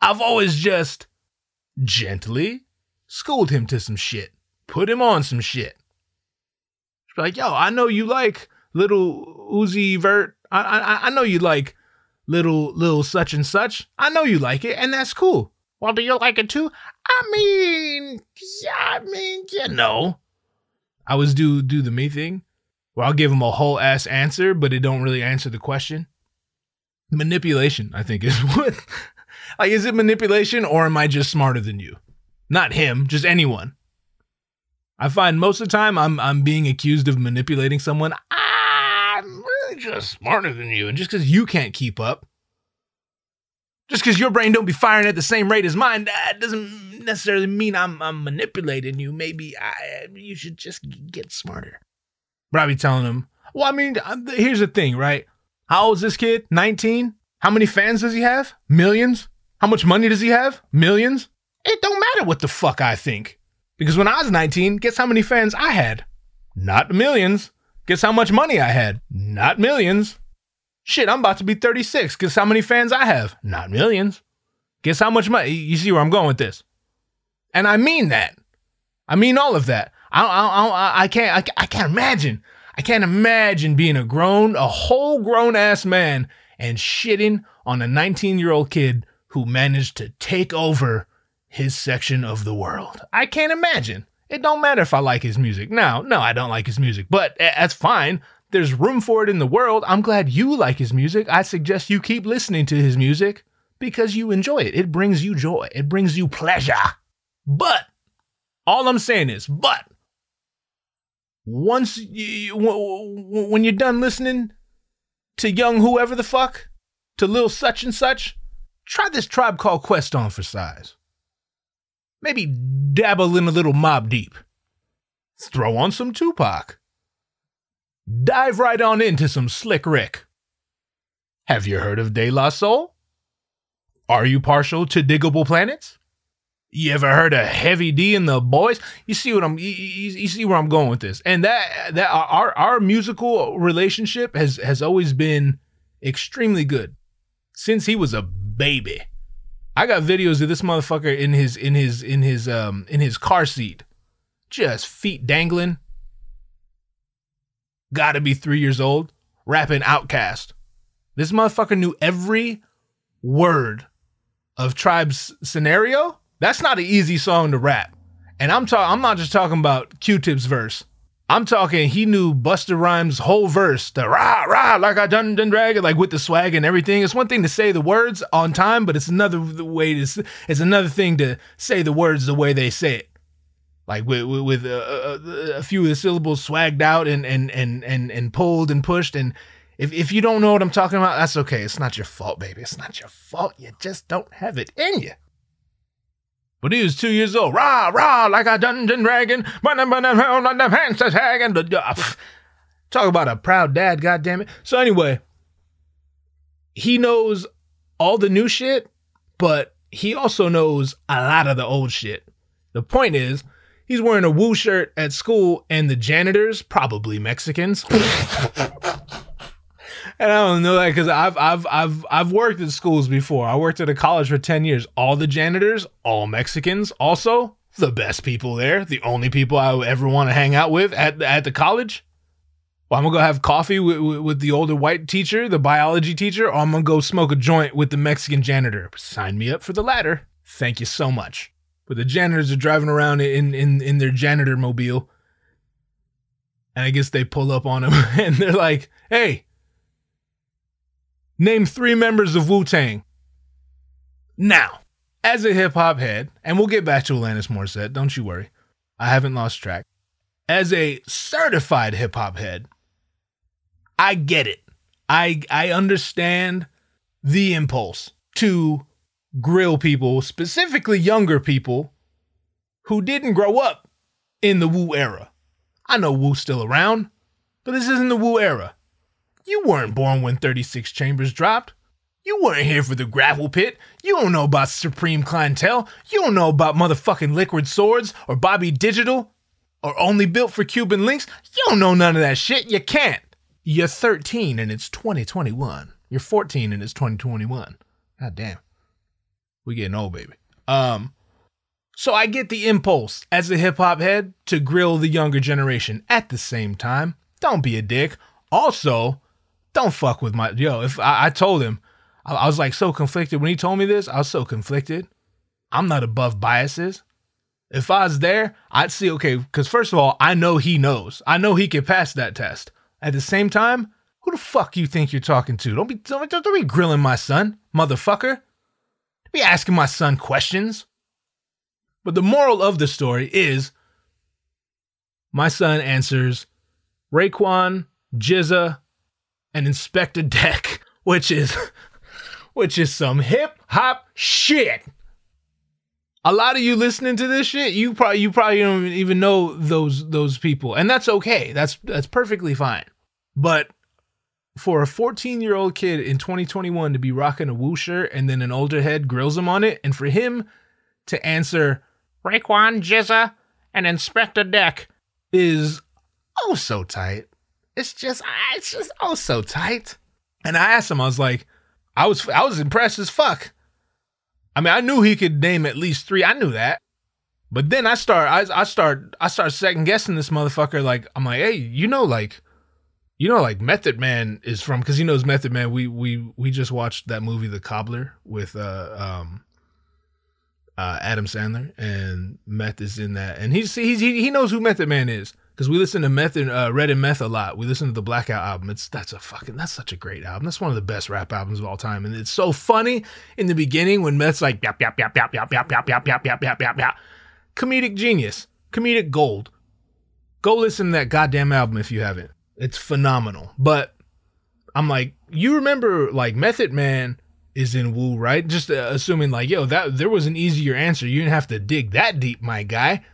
I've always just gently schooled him to some shit, put him on some shit. Like, yo, I know you like little Uzi Vert. I, I I know you like little little such and such. I know you like it, and that's cool. Well, do you like it too? I mean, yeah, I mean, you know. I was do do the me thing, where I'll give him a whole ass answer, but it don't really answer the question. Manipulation, I think, is what. like, is it manipulation, or am I just smarter than you? Not him, just anyone. I find most of the time I'm I'm being accused of manipulating someone. Really just smarter than you, and just because you can't keep up, just because your brain don't be firing at the same rate as mine, that doesn't necessarily mean I'm I'm manipulating you. Maybe I you should just get smarter. But I be telling him, well, I mean, here's the thing, right? How old is this kid? 19? How many fans does he have? Millions? How much money does he have? Millions? It don't matter what the fuck I think. Because when I was 19, guess how many fans I had? Not millions. Guess how much money I had? Not millions. Shit, I'm about to be 36. Guess how many fans I have? Not millions. Guess how much money? You see where I'm going with this? And I mean that. I mean all of that. I I, I, I can't I, I can't imagine. I can't imagine being a grown, a whole grown ass man and shitting on a 19 year old kid who managed to take over his section of the world. I can't imagine. It don't matter if I like his music. No, no, I don't like his music, but that's fine. There's room for it in the world. I'm glad you like his music. I suggest you keep listening to his music because you enjoy it. It brings you joy. It brings you pleasure. But all I'm saying is, but once you, when you're done listening to young whoever the fuck, to little Such and Such, try this tribe called Quest on for size. Maybe dabble in a little Mobb Deep. Throw on some Tupac. Dive right on into some Slick Rick. Have you heard of De La Soul? Are you partial to Diggable Planets? You ever heard of Heavy D and the Boys? You see what I'm you, you, you see where I'm going with this. And that that our our musical relationship has has always been extremely good since he was a baby. I got videos of this motherfucker in his in his in his um in his car seat, just feet dangling. Got to be three years old, rapping OutKast. This motherfucker knew every word of Tribe's scenario. That's not an easy song to rap, and I'm talking. I'm not just talking about Q-Tip's verse. I'm talking. He knew Busta Rhymes' whole verse, the rah rah like I done done dragon, like with the swag and everything. It's one thing to say the words on time, but it's another way to. It's another thing to say the words the way they say it, like with with, with a, a, few of the syllables swagged out and and and and and pulled and pushed. And if if you don't know what I'm talking about, that's okay. It's not your fault, baby. It's not your fault. You just don't have it in you. But he was two years old. Rah, rah, like a dungeon dragon. Running, running on the pants. And uh, talk about a proud dad, goddamn it. So anyway, he knows all the new shit, but he also knows a lot of the old shit. The point is, he's wearing a Wu shirt at school, and the janitors, probably Mexicans, and I don't know that because I've I've I've I've worked in schools before. I worked at a college for ten years. All the janitors, all Mexicans. Also, the best people there. The only people I would ever want to hang out with at at the college. Well, I'm gonna go have coffee with, with, with the older white teacher, the biology teacher, or I'm gonna go smoke a joint with the Mexican janitor. Sign me up for the latter. Thank you so much. But the janitors are driving around in in in their janitor mobile, and I guess they pull up on him and they're like, "Hey." Name three members of Wu Tang. Now, as a hip hop head, and we'll get back to Alanis Morissette, don't you worry. I haven't lost track. As a certified hip hop head, I get it. I I understand the impulse to grill people, specifically younger people who didn't grow up in the Wu era. I know Wu's still around, but this isn't the Wu era. You weren't born when 36 Chambers dropped. You weren't here for the gravel pit. You don't know about Supreme Clientele. You don't know about motherfucking Liquid Swords or Bobby Digital or Only Built for Cuban Links. You don't know none of that shit. You can't. You're 13 and it's 2021. You're 14 and it's 2021. God damn. We getting old, baby. Um, so I get the impulse as a hip hop head to grill the younger generation. At the same time, don't be a dick. Also, don't fuck with my yo. If I, I told him, I, I was like so conflicted when he told me this. I was so conflicted. I'm not above biases. If I was there, I'd see okay. Because first of all, I know he knows. I know he can pass that test. At the same time, who the fuck you think you're talking to? Don't be don't, don't be grilling my son, motherfucker. Don't be asking my son questions. But the moral of the story is my son answers Raekwon, GZA, and Inspectah Deck, which is which is some hip hop shit. A lot of you listening to this shit, you probably you probably don't even know those those people, and that's okay. That's that's perfectly fine. But for a 14 year old kid in 2021 to be rocking a Wu shirt and then an older head grills him on it, and for him to answer Raekwon, GZA, and Inspectah Deck is oh so tight. It's just it's just oh so tight. And I asked him, I was like, I was I was impressed as fuck. I mean, I knew he could name at least three. I knew that. But then I start I I start I start second guessing this motherfucker. Like I'm like, hey, you know, like you know, like Method Man is from because he knows Method Man. We we we just watched that movie, The Cobbler, with uh um uh Adam Sandler, and Meth is in that, and he's he, he knows who Method Man is because we listen to Method uh, Red and Meth a lot. We listen to the Blackout album. It's that's a fucking that's such a great album. That's one of the best rap albums of all time, and it's so funny in the beginning when Meth's like yap yap yap yap yap yap yap yap yap yap yap yap yap. Comedic genius, comedic gold. Go listen to that goddamn album if you haven't. It's phenomenal. But I'm like, you remember like Method Man is in Wu, right? Just uh, assuming like, yo, that there was an easier answer. You didn't have to dig that deep, my guy.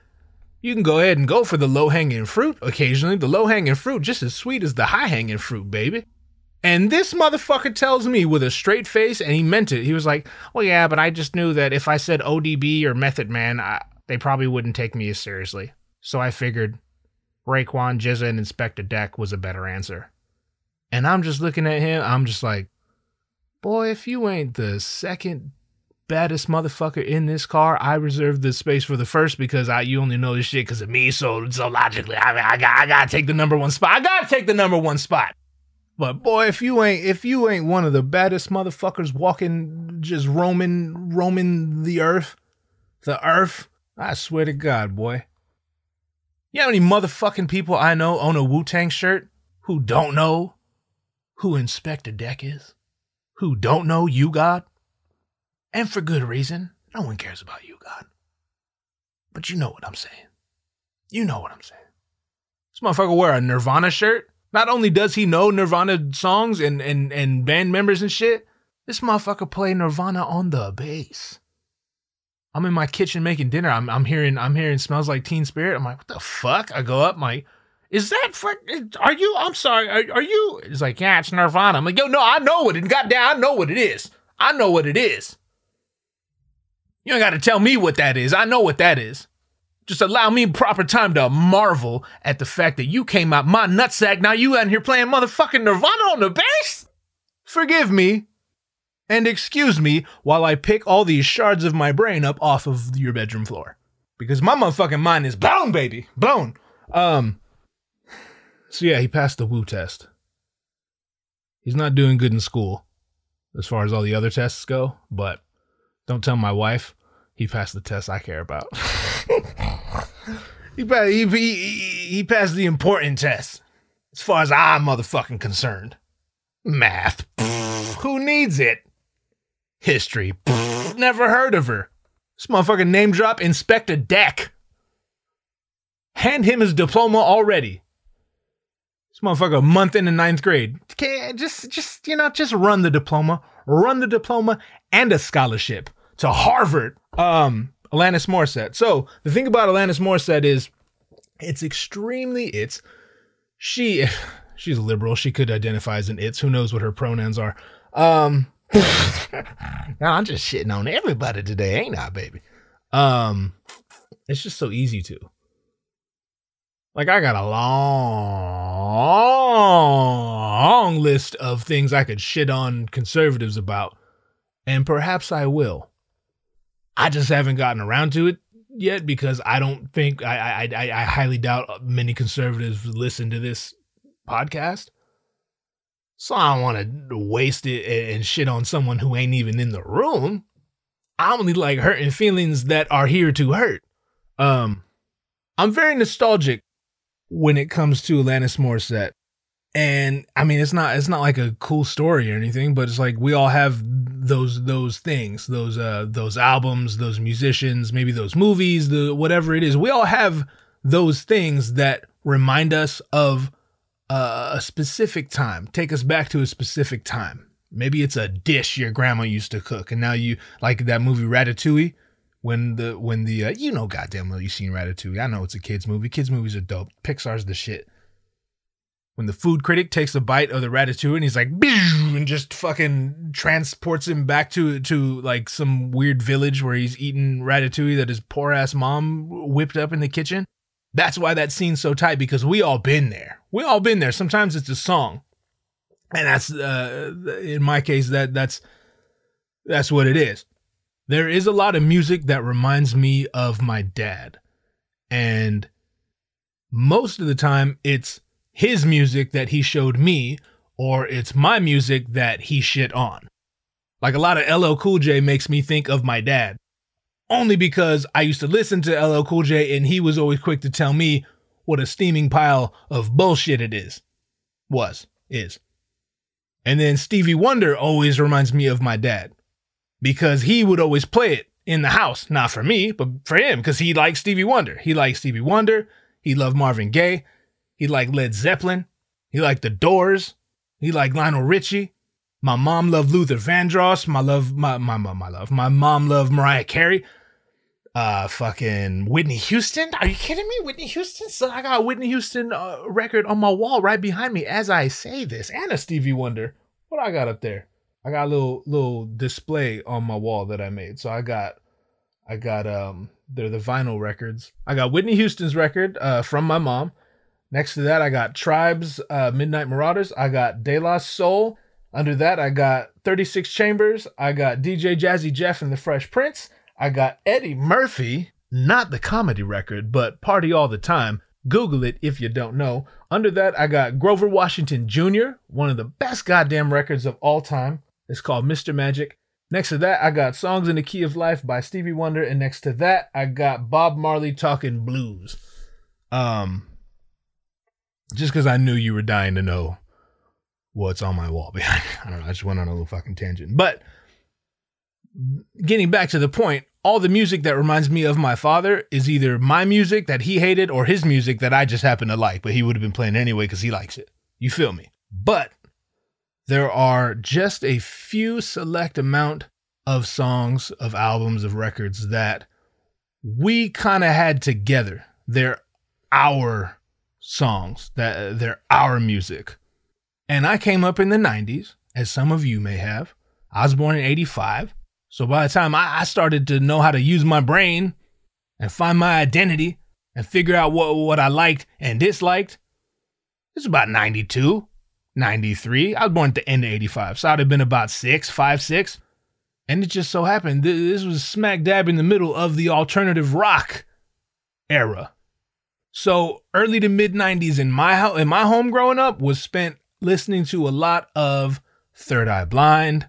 You can go ahead and go for the low hanging fruit occasionally. The low hanging fruit just as sweet as the high hanging fruit, baby. And this motherfucker tells me with a straight face, and he meant it. He was like, "Well, yeah, but I just knew that if I said ODB or Method Man, I, they probably wouldn't take me as seriously. So I figured Raekwon, GZA, and Inspectah Deck was a better answer. And I'm just looking at him. I'm just like, boy, if you ain't the second baddest motherfucker in this car, I reserve the space for the first because I you only know this shit because of me. So so logically, I mean, I got I gotta take the number one spot. I gotta take the number one spot. But boy, if you ain't if you ain't one of the baddest motherfuckers walking, just roaming roaming the earth, the earth, I swear to God, boy. You know how many motherfucking people I know own a Wu Tang shirt who don't know who Inspectah Deck is? Who don't know you, God? And for good reason. No one cares about you, God. But you know what I'm saying. You know what I'm saying. This motherfucker wear a Nirvana shirt. Not only does he know Nirvana songs and, and, and band members and shit, this motherfucker play Nirvana on the bass. I'm in my kitchen making dinner. I'm I'm hearing I'm hearing smells like Teen Spirit. I'm like, what the fuck? I go up, like, is that for? Are you? I'm sorry. Are, are you? It's like, yeah, it's Nirvana. I'm like, yo, no, I know what it. Goddamn, I know what it is. I know what it is. You ain't got to tell me what that is. I know what that is. Just allow me proper time to marvel at the fact that you came out my nutsack. Now you out here playing motherfucking Nirvana on the bass. Forgive me, and excuse me while I pick all these shards of my brain up off of your bedroom floor. Because my motherfucking mind is blown, baby. Blown. Um So yeah, he passed the Wu test. He's not doing good in school as far as all the other tests go, but don't tell my wife he passed the test I care about. he, passed, he, he, he passed the important test as far as I'm motherfucking concerned. Math. who needs it? History. never heard of her. This motherfucker name drop Inspectah Deck. Hand him his diploma already. This motherfucker a month in the ninth grade. Okay, just just you know, just run the diploma. Run the diploma and a scholarship to Harvard. Um, Alanis Morissette. So the thing about Alanis Morissette is it's extremely it's she she's a liberal. She could identify as an it's. Who knows what her pronouns are? Um I'm just shitting on everybody today, ain't I, baby? Um it's just so easy to. Like I got a long list of things I could shit on conservatives about, and perhaps I will. I just haven't gotten around to it yet because I don't think I I I, highly doubt many conservatives listen to this podcast. So I don't want to waste it and shit on someone who ain't even in the room. I only like hurting feelings that are here to hurt. Um, I'm very nostalgic when it comes to Alanis Morissette. And I mean, it's not it's not like a cool story or anything, but it's like we all have those those things, those uh those albums, those musicians, maybe those movies, the whatever it is. We all have those things that remind us of uh, a specific time, take us back to a specific time. Maybe it's a dish your grandma used to cook, and now you like that movie Ratatouille when the when the uh, you know goddamn well you seen Ratatouille. I know it's a kids movie. Kids movies are dope. Pixar's the shit. When the food critic takes a bite of the Ratatouille and he's like and just fucking transports him back to to like some weird village where he's eating Ratatouille that his poor ass mom whipped up in the kitchen. That's why that scene's so tight because we all been there. We all been there. Sometimes it's a song, and that's uh, in my case that that's that's what it is. There is a lot of music that reminds me of my dad, and most of the time it's his music that he showed me, or it's my music that he shit on. Like a lot of LL Cool J makes me think of my dad only because I used to listen to LL Cool J and he was always quick to tell me what a steaming pile of bullshit it is. Was, is. And then Stevie Wonder always reminds me of my dad because he would always play it in the house. Not for me, but for him because he liked Stevie Wonder. He liked Stevie Wonder. He loved Marvin Gaye. He liked Led Zeppelin. He liked The Doors. He liked Lionel Richie. My mom loved Luther Vandross. My love, my my my, my love. My mom loved Mariah Carey. Uh, fucking Whitney Houston. Are you kidding me? Whitney Houston. So I got Whitney Houston uh, record on my wall right behind me as I say this, and a Stevie Wonder. What I got up there? I got a little little display on my wall that I made. So I got, I got um, they're the vinyl records. I got Whitney Houston's record uh from my mom. Next to that, I got Tribes, uh, Midnight Marauders. I got De La Soul. Under that, I got 36 Chambers. I got DJ Jazzy Jeff and the Fresh Prince. I got Eddie Murphy, not the comedy record, but Party All the Time. Google it if you don't know. Under that, I got Grover Washington Jr., one of the best goddamn records of all time. It's called Mr. Magic. Next to that, I got Songs in the Key of Life by Stevie Wonder. And next to that, I got Bob Marley Talking Blues. Um, just because I knew you were dying to know what's on my wall behind. I don't know. I just went on a little fucking tangent. But getting back to the point, all the music that reminds me of my father is either my music that he hated or his music that I just happen to like, but he would have been playing anyway because he likes it. You feel me? But there are just a few select amount of songs, of albums, of records that we kind of had together. They're our songs, that uh, they're our music. And I came up in the 90s, as some of you may have. I was born in 85. So by the time I, I started to know how to use my brain and find my identity and figure out what, what I liked and disliked, it's about 92, 93. I was born at the end of 85. So I'd have been about six, five, six. And it just so happened this was smack dab in the middle of the alternative rock era. So early to mid 90s in my in my home growing up was spent listening to a lot of Third Eye Blind,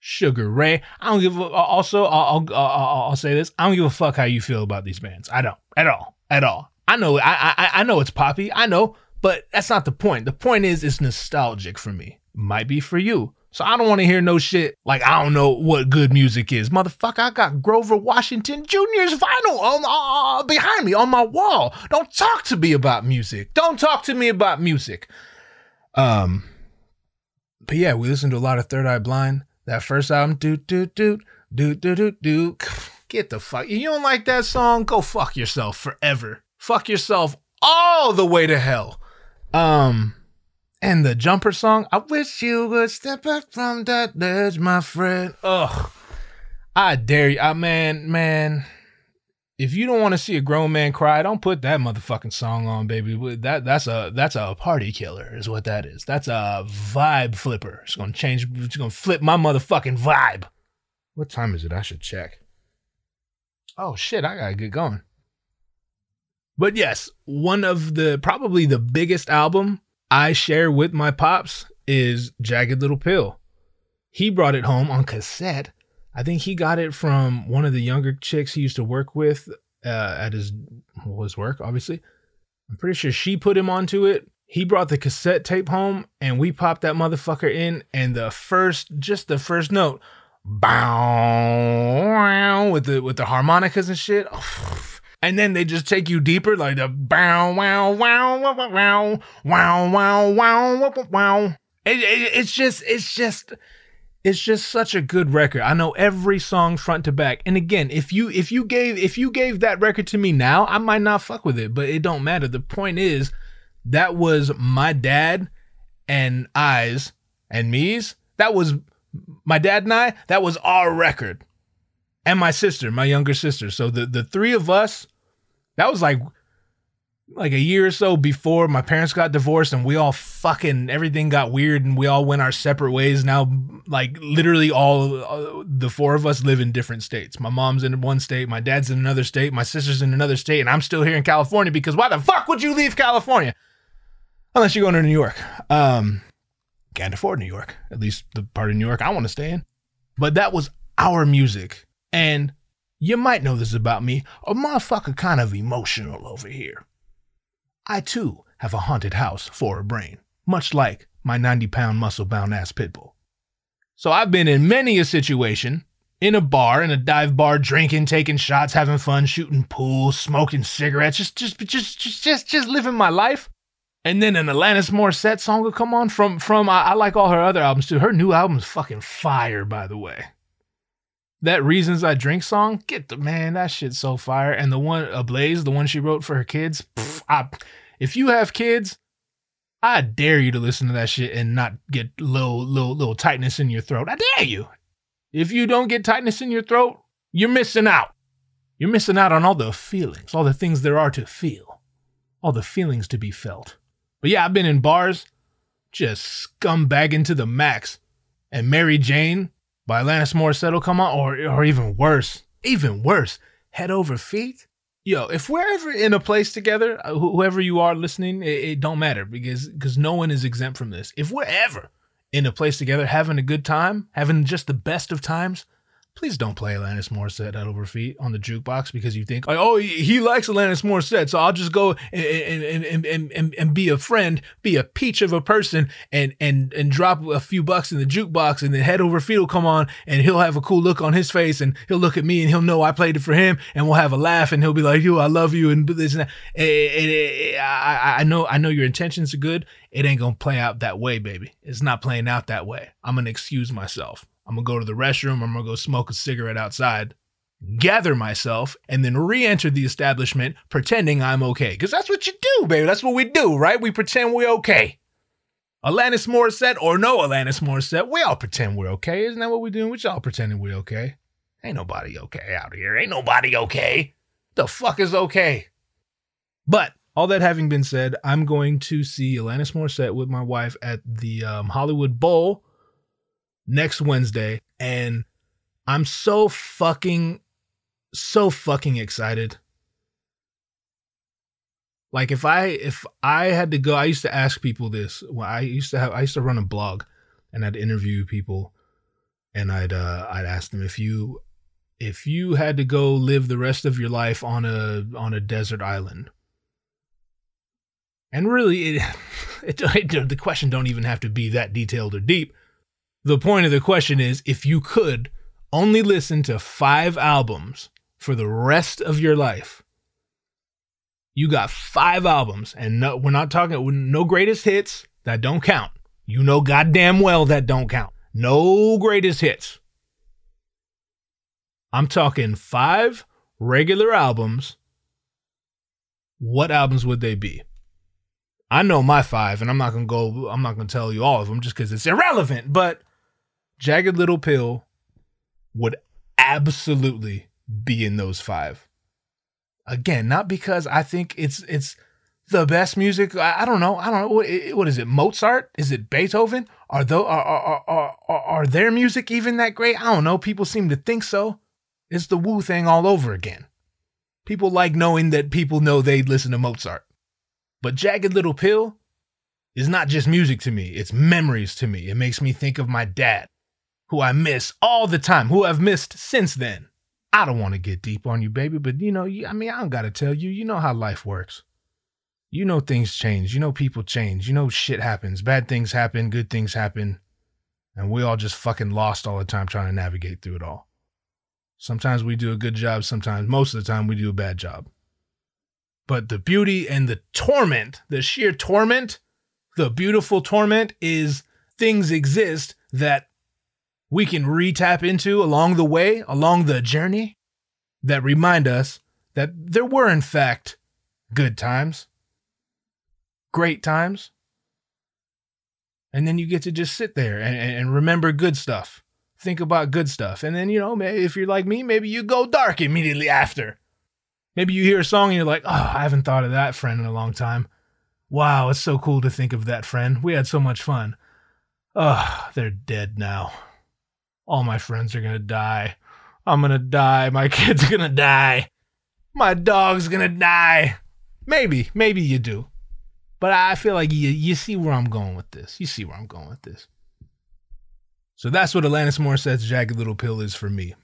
Sugar Ray. I don't give a, also I'll, I'll, I'll, I'll say this. I don't give a fuck how you feel about these bands. I don't at all, at all. I know I, I I know it's poppy. I know, but that's not the point. The point is it's nostalgic for me. Might be for you. So I don't want to hear no shit like I don't know what good music is. Motherfucker, I got Grover Washington Jr.'s vinyl on uh, behind me on my wall. Don't talk to me about music. Don't talk to me about music. Um but yeah, we listened to a lot of Third Eye Blind. That first album, doot doot doot doot doot doot doot. Get the fuck. You don't like that song? Go fuck yourself forever. Fuck yourself all the way to hell. Um and the jumper song, I wish you would step up from that ledge, my friend. Ugh. I dare you. I man, man. If you don't want to see a grown man cry, don't put that motherfucking song on, baby. That that's a that's a party killer, is what that is. That's a vibe flipper. It's gonna change. It's gonna flip my motherfucking vibe. What time is it? I should check. Oh shit! I gotta get going. But yes, one of the probably the biggest album I share with my pops is Jagged Little Pill. He brought it home on cassette. I think he got it from one of the younger chicks he used to work with uh, at his well, his work, obviously. I'm pretty sure she put him onto it. He brought the cassette tape home and we popped that motherfucker in and the first just the first note bow with the with the harmonicas and shit. and then they just take you deeper, like the bow wow wow wow wow wow wow wow wow wow. It, it, it's just it's just it's just such a good record. I know every song front to back. And again, if you if you gave if you gave that record to me now, I might not fuck with it, but it don't matter. The point is that was my dad and I's and me's. That was my dad and I. That was our record. And my sister, my younger sister. So the the three of us that was like like a year or so before my parents got divorced and we all fucking everything got weird and we all went our separate ways. Now like literally all uh, the four of us live in different states. My mom's in one state my dad's in another state my sister's in another state and i'm still here in california because why the fuck would you leave california? Unless you're going to new york. Um can't afford new york at least the part of new york i want to stay in. But that was our music. And you might know this about me, a motherfucker kind of emotional over here. I too have a haunted house for a brain, much like my 90 pound muscle bound ass pitbull. So I've been in many a situation, in a bar, in a dive bar, drinking, taking shots, having fun, shooting pool, smoking cigarettes, just just just just just, just living my life. And then an Alanis Morissette song will come on from from I, I like all her other albums too. Her new album's fucking fire, by the way that Reasons I Drink song, get the man, that shit's so fire. And the one Ablaze, the one she wrote for her kids, pff, I, if you have kids, I dare you to listen to that shit and not get little little little tightness in your throat. I dare you. If you don't get tightness in your throat, you're missing out. You're missing out on all the feelings, all the things there are to feel, all the feelings to be felt. But yeah, I've been in bars, just scumbagging to the max. And Mary Jane, by Alanis Morissette come on, or or even worse, even worse, head over feet. Yo, if we're ever in a place together, uh, whoever you are listening, it, it don't matter because because no one is exempt from this. If we're ever in a place together, having a good time, having just the best of times, please don't play Alanis Morissette head over feet on the jukebox because you think, oh, he likes Alanis Morissette, so I'll just go and and, and, and, and be a friend, be a peach of a person, and and and drop a few bucks in the jukebox, and then head over feet will come on, and he'll have a cool look on his face, and he'll look at me, and he'll know I played it for him, and we'll have a laugh, and he'll be like, "Yo, I love you," and this and that. Eh, eh, eh, and, and, I, I know, I know your intentions are good. It ain't gonna play out that way, baby. It's not playing out that way. I'm gonna excuse myself. I'm gonna go to the restroom, I'm gonna go smoke a cigarette outside, gather myself, and then re enter the establishment pretending I'm okay. Because that's what you do, baby. That's what we do, right? We pretend we're okay. Alanis Morissette or no Alanis Morissette, we all pretend we're okay. Isn't that what we're doing? We all pretending we're okay. Ain't nobody okay out here. Ain't nobody okay. The fuck is okay? But all that having been said, I'm going to see Alanis Morissette with my wife at the um, Hollywood Bowl next Wednesday. And I'm so fucking, so fucking excited. Like if I if I had to go, I used to ask people this. Well, I used to have I used to run a blog, and I'd interview people, and I'd uh, I'd ask them if you if you had to go live the rest of your life on a on a desert island. And really, it, it, it the question don't even have to be that detailed or deep The point of the question is if you could only listen to five albums for the rest of your life, you got five albums, and no, we're not talking no greatest hits that don't count. You know goddamn well that don't count. No greatest hits. I'm talking five regular albums. What albums would they be? I know my five, and I'm not gonna go. I'm not gonna tell you all of them just because it's irrelevant. But Jagged Little Pill would absolutely be in those five. Again, not because I think it's it's the best music. I, I don't know. I don't know. What, what is it? Mozart? Is it Beethoven? Are, though, are, are, are, are, are their music even that great? I don't know. People seem to think so. It's the Wu thing all over again. People like knowing that people know they listen to Mozart. But Jagged Little Pill is not just music to me, it's memories to me. It makes me think of my dad, who I miss all the time, who I've missed since then. I don't want to get deep on you, baby, but you know, I mean, I don't got to tell you, you know how life works you know things change. You know people change. You know shit happens. Bad things happen, good things happen. And we all just fucking lost all the time trying to navigate through it all. Sometimes we do a good job, sometimes, most of the time, we do a bad job. But the beauty and the torment, the sheer torment, the beautiful torment is things exist that we can re tap into along the way, along the journey, that remind us that there were, in fact, good times great times. And then you get to just sit there and, and remember good stuff. Think about good stuff. And then, you know, if you're like me, maybe you go dark immediately after. Maybe you hear a song and you're like, oh, I haven't thought of that friend in a long time. Wow, it's so cool to think of that friend. We had so much fun. Oh, they're dead now. All my friends are going to die. I'm going to die. My kid's going to die. My dog's going to die. Maybe, maybe you do. But I feel like you you see where I'm going with this. You see where I'm going with this. So that's what Alanis Morissette's Jagged Little Pill is for me.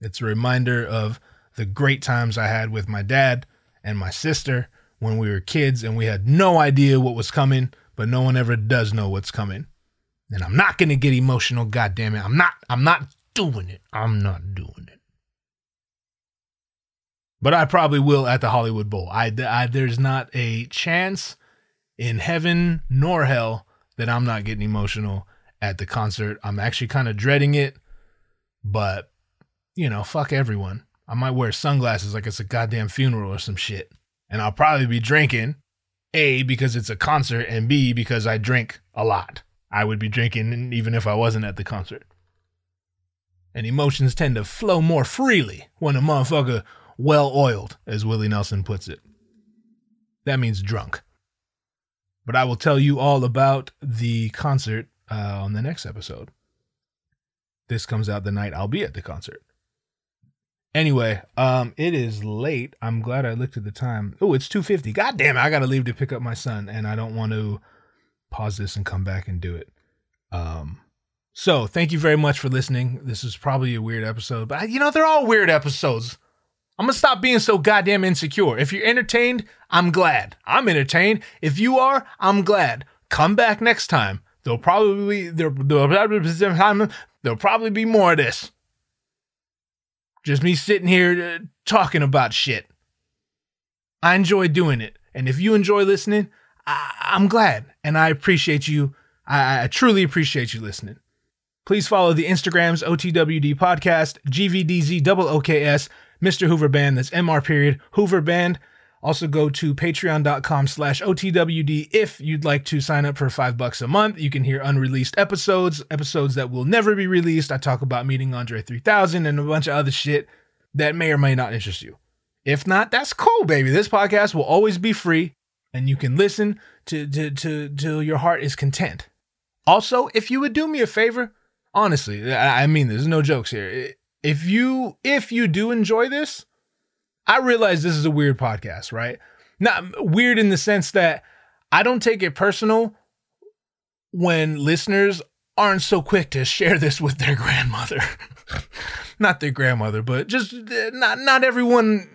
It's a reminder of the great times I had with my dad and my sister when we were kids and we had no idea what was coming, but no one ever does know what's coming. And I'm not gonna get emotional, goddamn it. I'm not I'm not doing it. I'm not doing it. But I probably will at the Hollywood Bowl. I, I there's not a chance in heaven nor hell that I'm not getting emotional at the concert. I'm actually kind of dreading it, but you know, fuck everyone. I might wear sunglasses like it's a goddamn funeral or some shit. And I'll probably be drinking, A, because it's a concert, and B, because I drink a lot. I would be drinking even if I wasn't at the concert. And emotions tend to flow more freely when a motherfucker well oiled, as Willie Nelson puts it. That means drunk. But I will tell you all about the concert uh, on the next episode. This comes out the night I'll be at the concert. Anyway, um, it is late. I'm glad I looked at the time. Oh, it's 2:50. God damn it, I gotta leave to pick up my son, and I don't want to pause this and come back and do it. Um, so thank you very much for listening. This is probably a weird episode, but you know they're all weird episodes. I'm gonna stop being so goddamn insecure. If you're entertained, I'm glad. I'm entertained. If you are, I'm glad. Come back next time. There'll probably there, there'll, probably be more of this. Just me sitting here uh, talking about shit. I enjoy doing it, and if you enjoy listening, I, am glad, and I appreciate you. I, I truly appreciate you listening. Please follow the Instagrams OTWD Podcast, GVDZ OKS, Mr. Hoover Band. That's MR period Hoover Band. Also go to patreon.com slash OTWD if you'd like to sign up for five bucks a month. You can hear unreleased episodes, episodes that will never be released. I talk about meeting Andre 3000 and a bunch of other shit that may or may not interest you. If not, that's cool, baby. This podcast will always be free and you can listen to, to, to, to your heart is content. Also, if you would do me a favor, honestly, I mean, there's no jokes here if you if you do enjoy this, I realize this is a weird podcast, right? Not weird in the sense that I don't take it personal when listeners aren't so quick to share this with their grandmother. not their grandmother, but just uh, not not everyone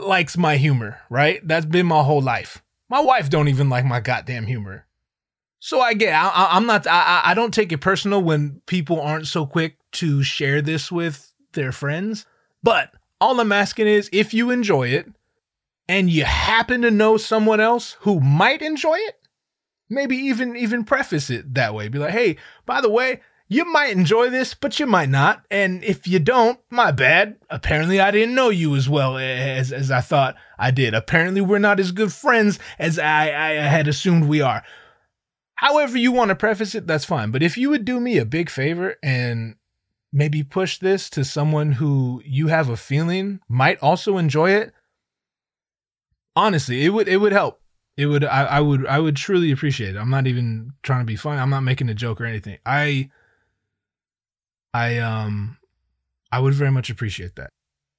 likes my humor, right? That's been my whole life. My wife don't even like my goddamn humor. So I get, I, I'm not, I- I don't take it personal when people aren't so quick to share this with their friends. But all I'm asking is if you enjoy it and you happen to know someone else who might enjoy it, maybe even even preface it that way. Be like, hey, by the way, you might enjoy this, but you might not. And if you don't, my bad. Apparently, I didn't know you as well as, as I thought I did. Apparently, we're not as good friends as I, I had assumed we are. However, you want to preface it, that's fine. But if you would do me a big favor and maybe push this to someone who you have a feeling might also enjoy it, honestly, it would it would help. It would I, I would I would truly appreciate it. I'm not even trying to be funny. I'm not making a joke or anything. I I um I would very much appreciate that.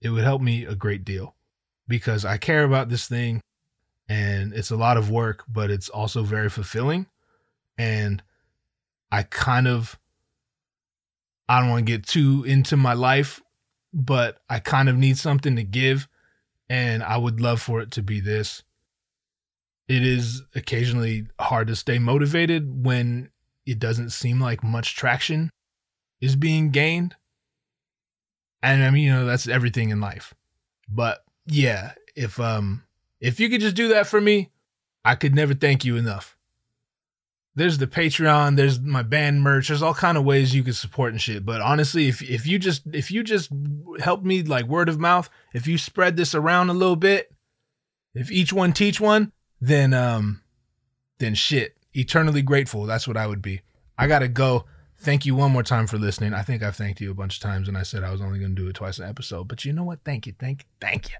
It would help me a great deal because I care about this thing and it's a lot of work, but it's also very fulfilling. And I kind of I don't want to get too into my life, but I kind of need something to give and I would love for it to be this. It is occasionally hard to stay motivated when it doesn't seem like much traction is being gained. And I mean, you know, that's everything in life. But yeah, if um if you could just do that for me, I could never thank you enough. There's the Patreon, there's my band merch, there's all kind of ways you can support and shit. But honestly, if if you just if you just help me like word of mouth, if you spread this around a little bit, if each one teach one, then um then shit. Eternally grateful. That's what I would be. I gotta go. Thank you one more time for listening. I think I've thanked you a bunch of times and I said I was only gonna do it twice an episode. But you know what? Thank you. Thank you. Thank you.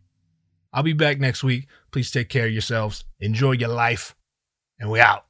I'll be back next week. Please take care of yourselves. Enjoy your life. And we out.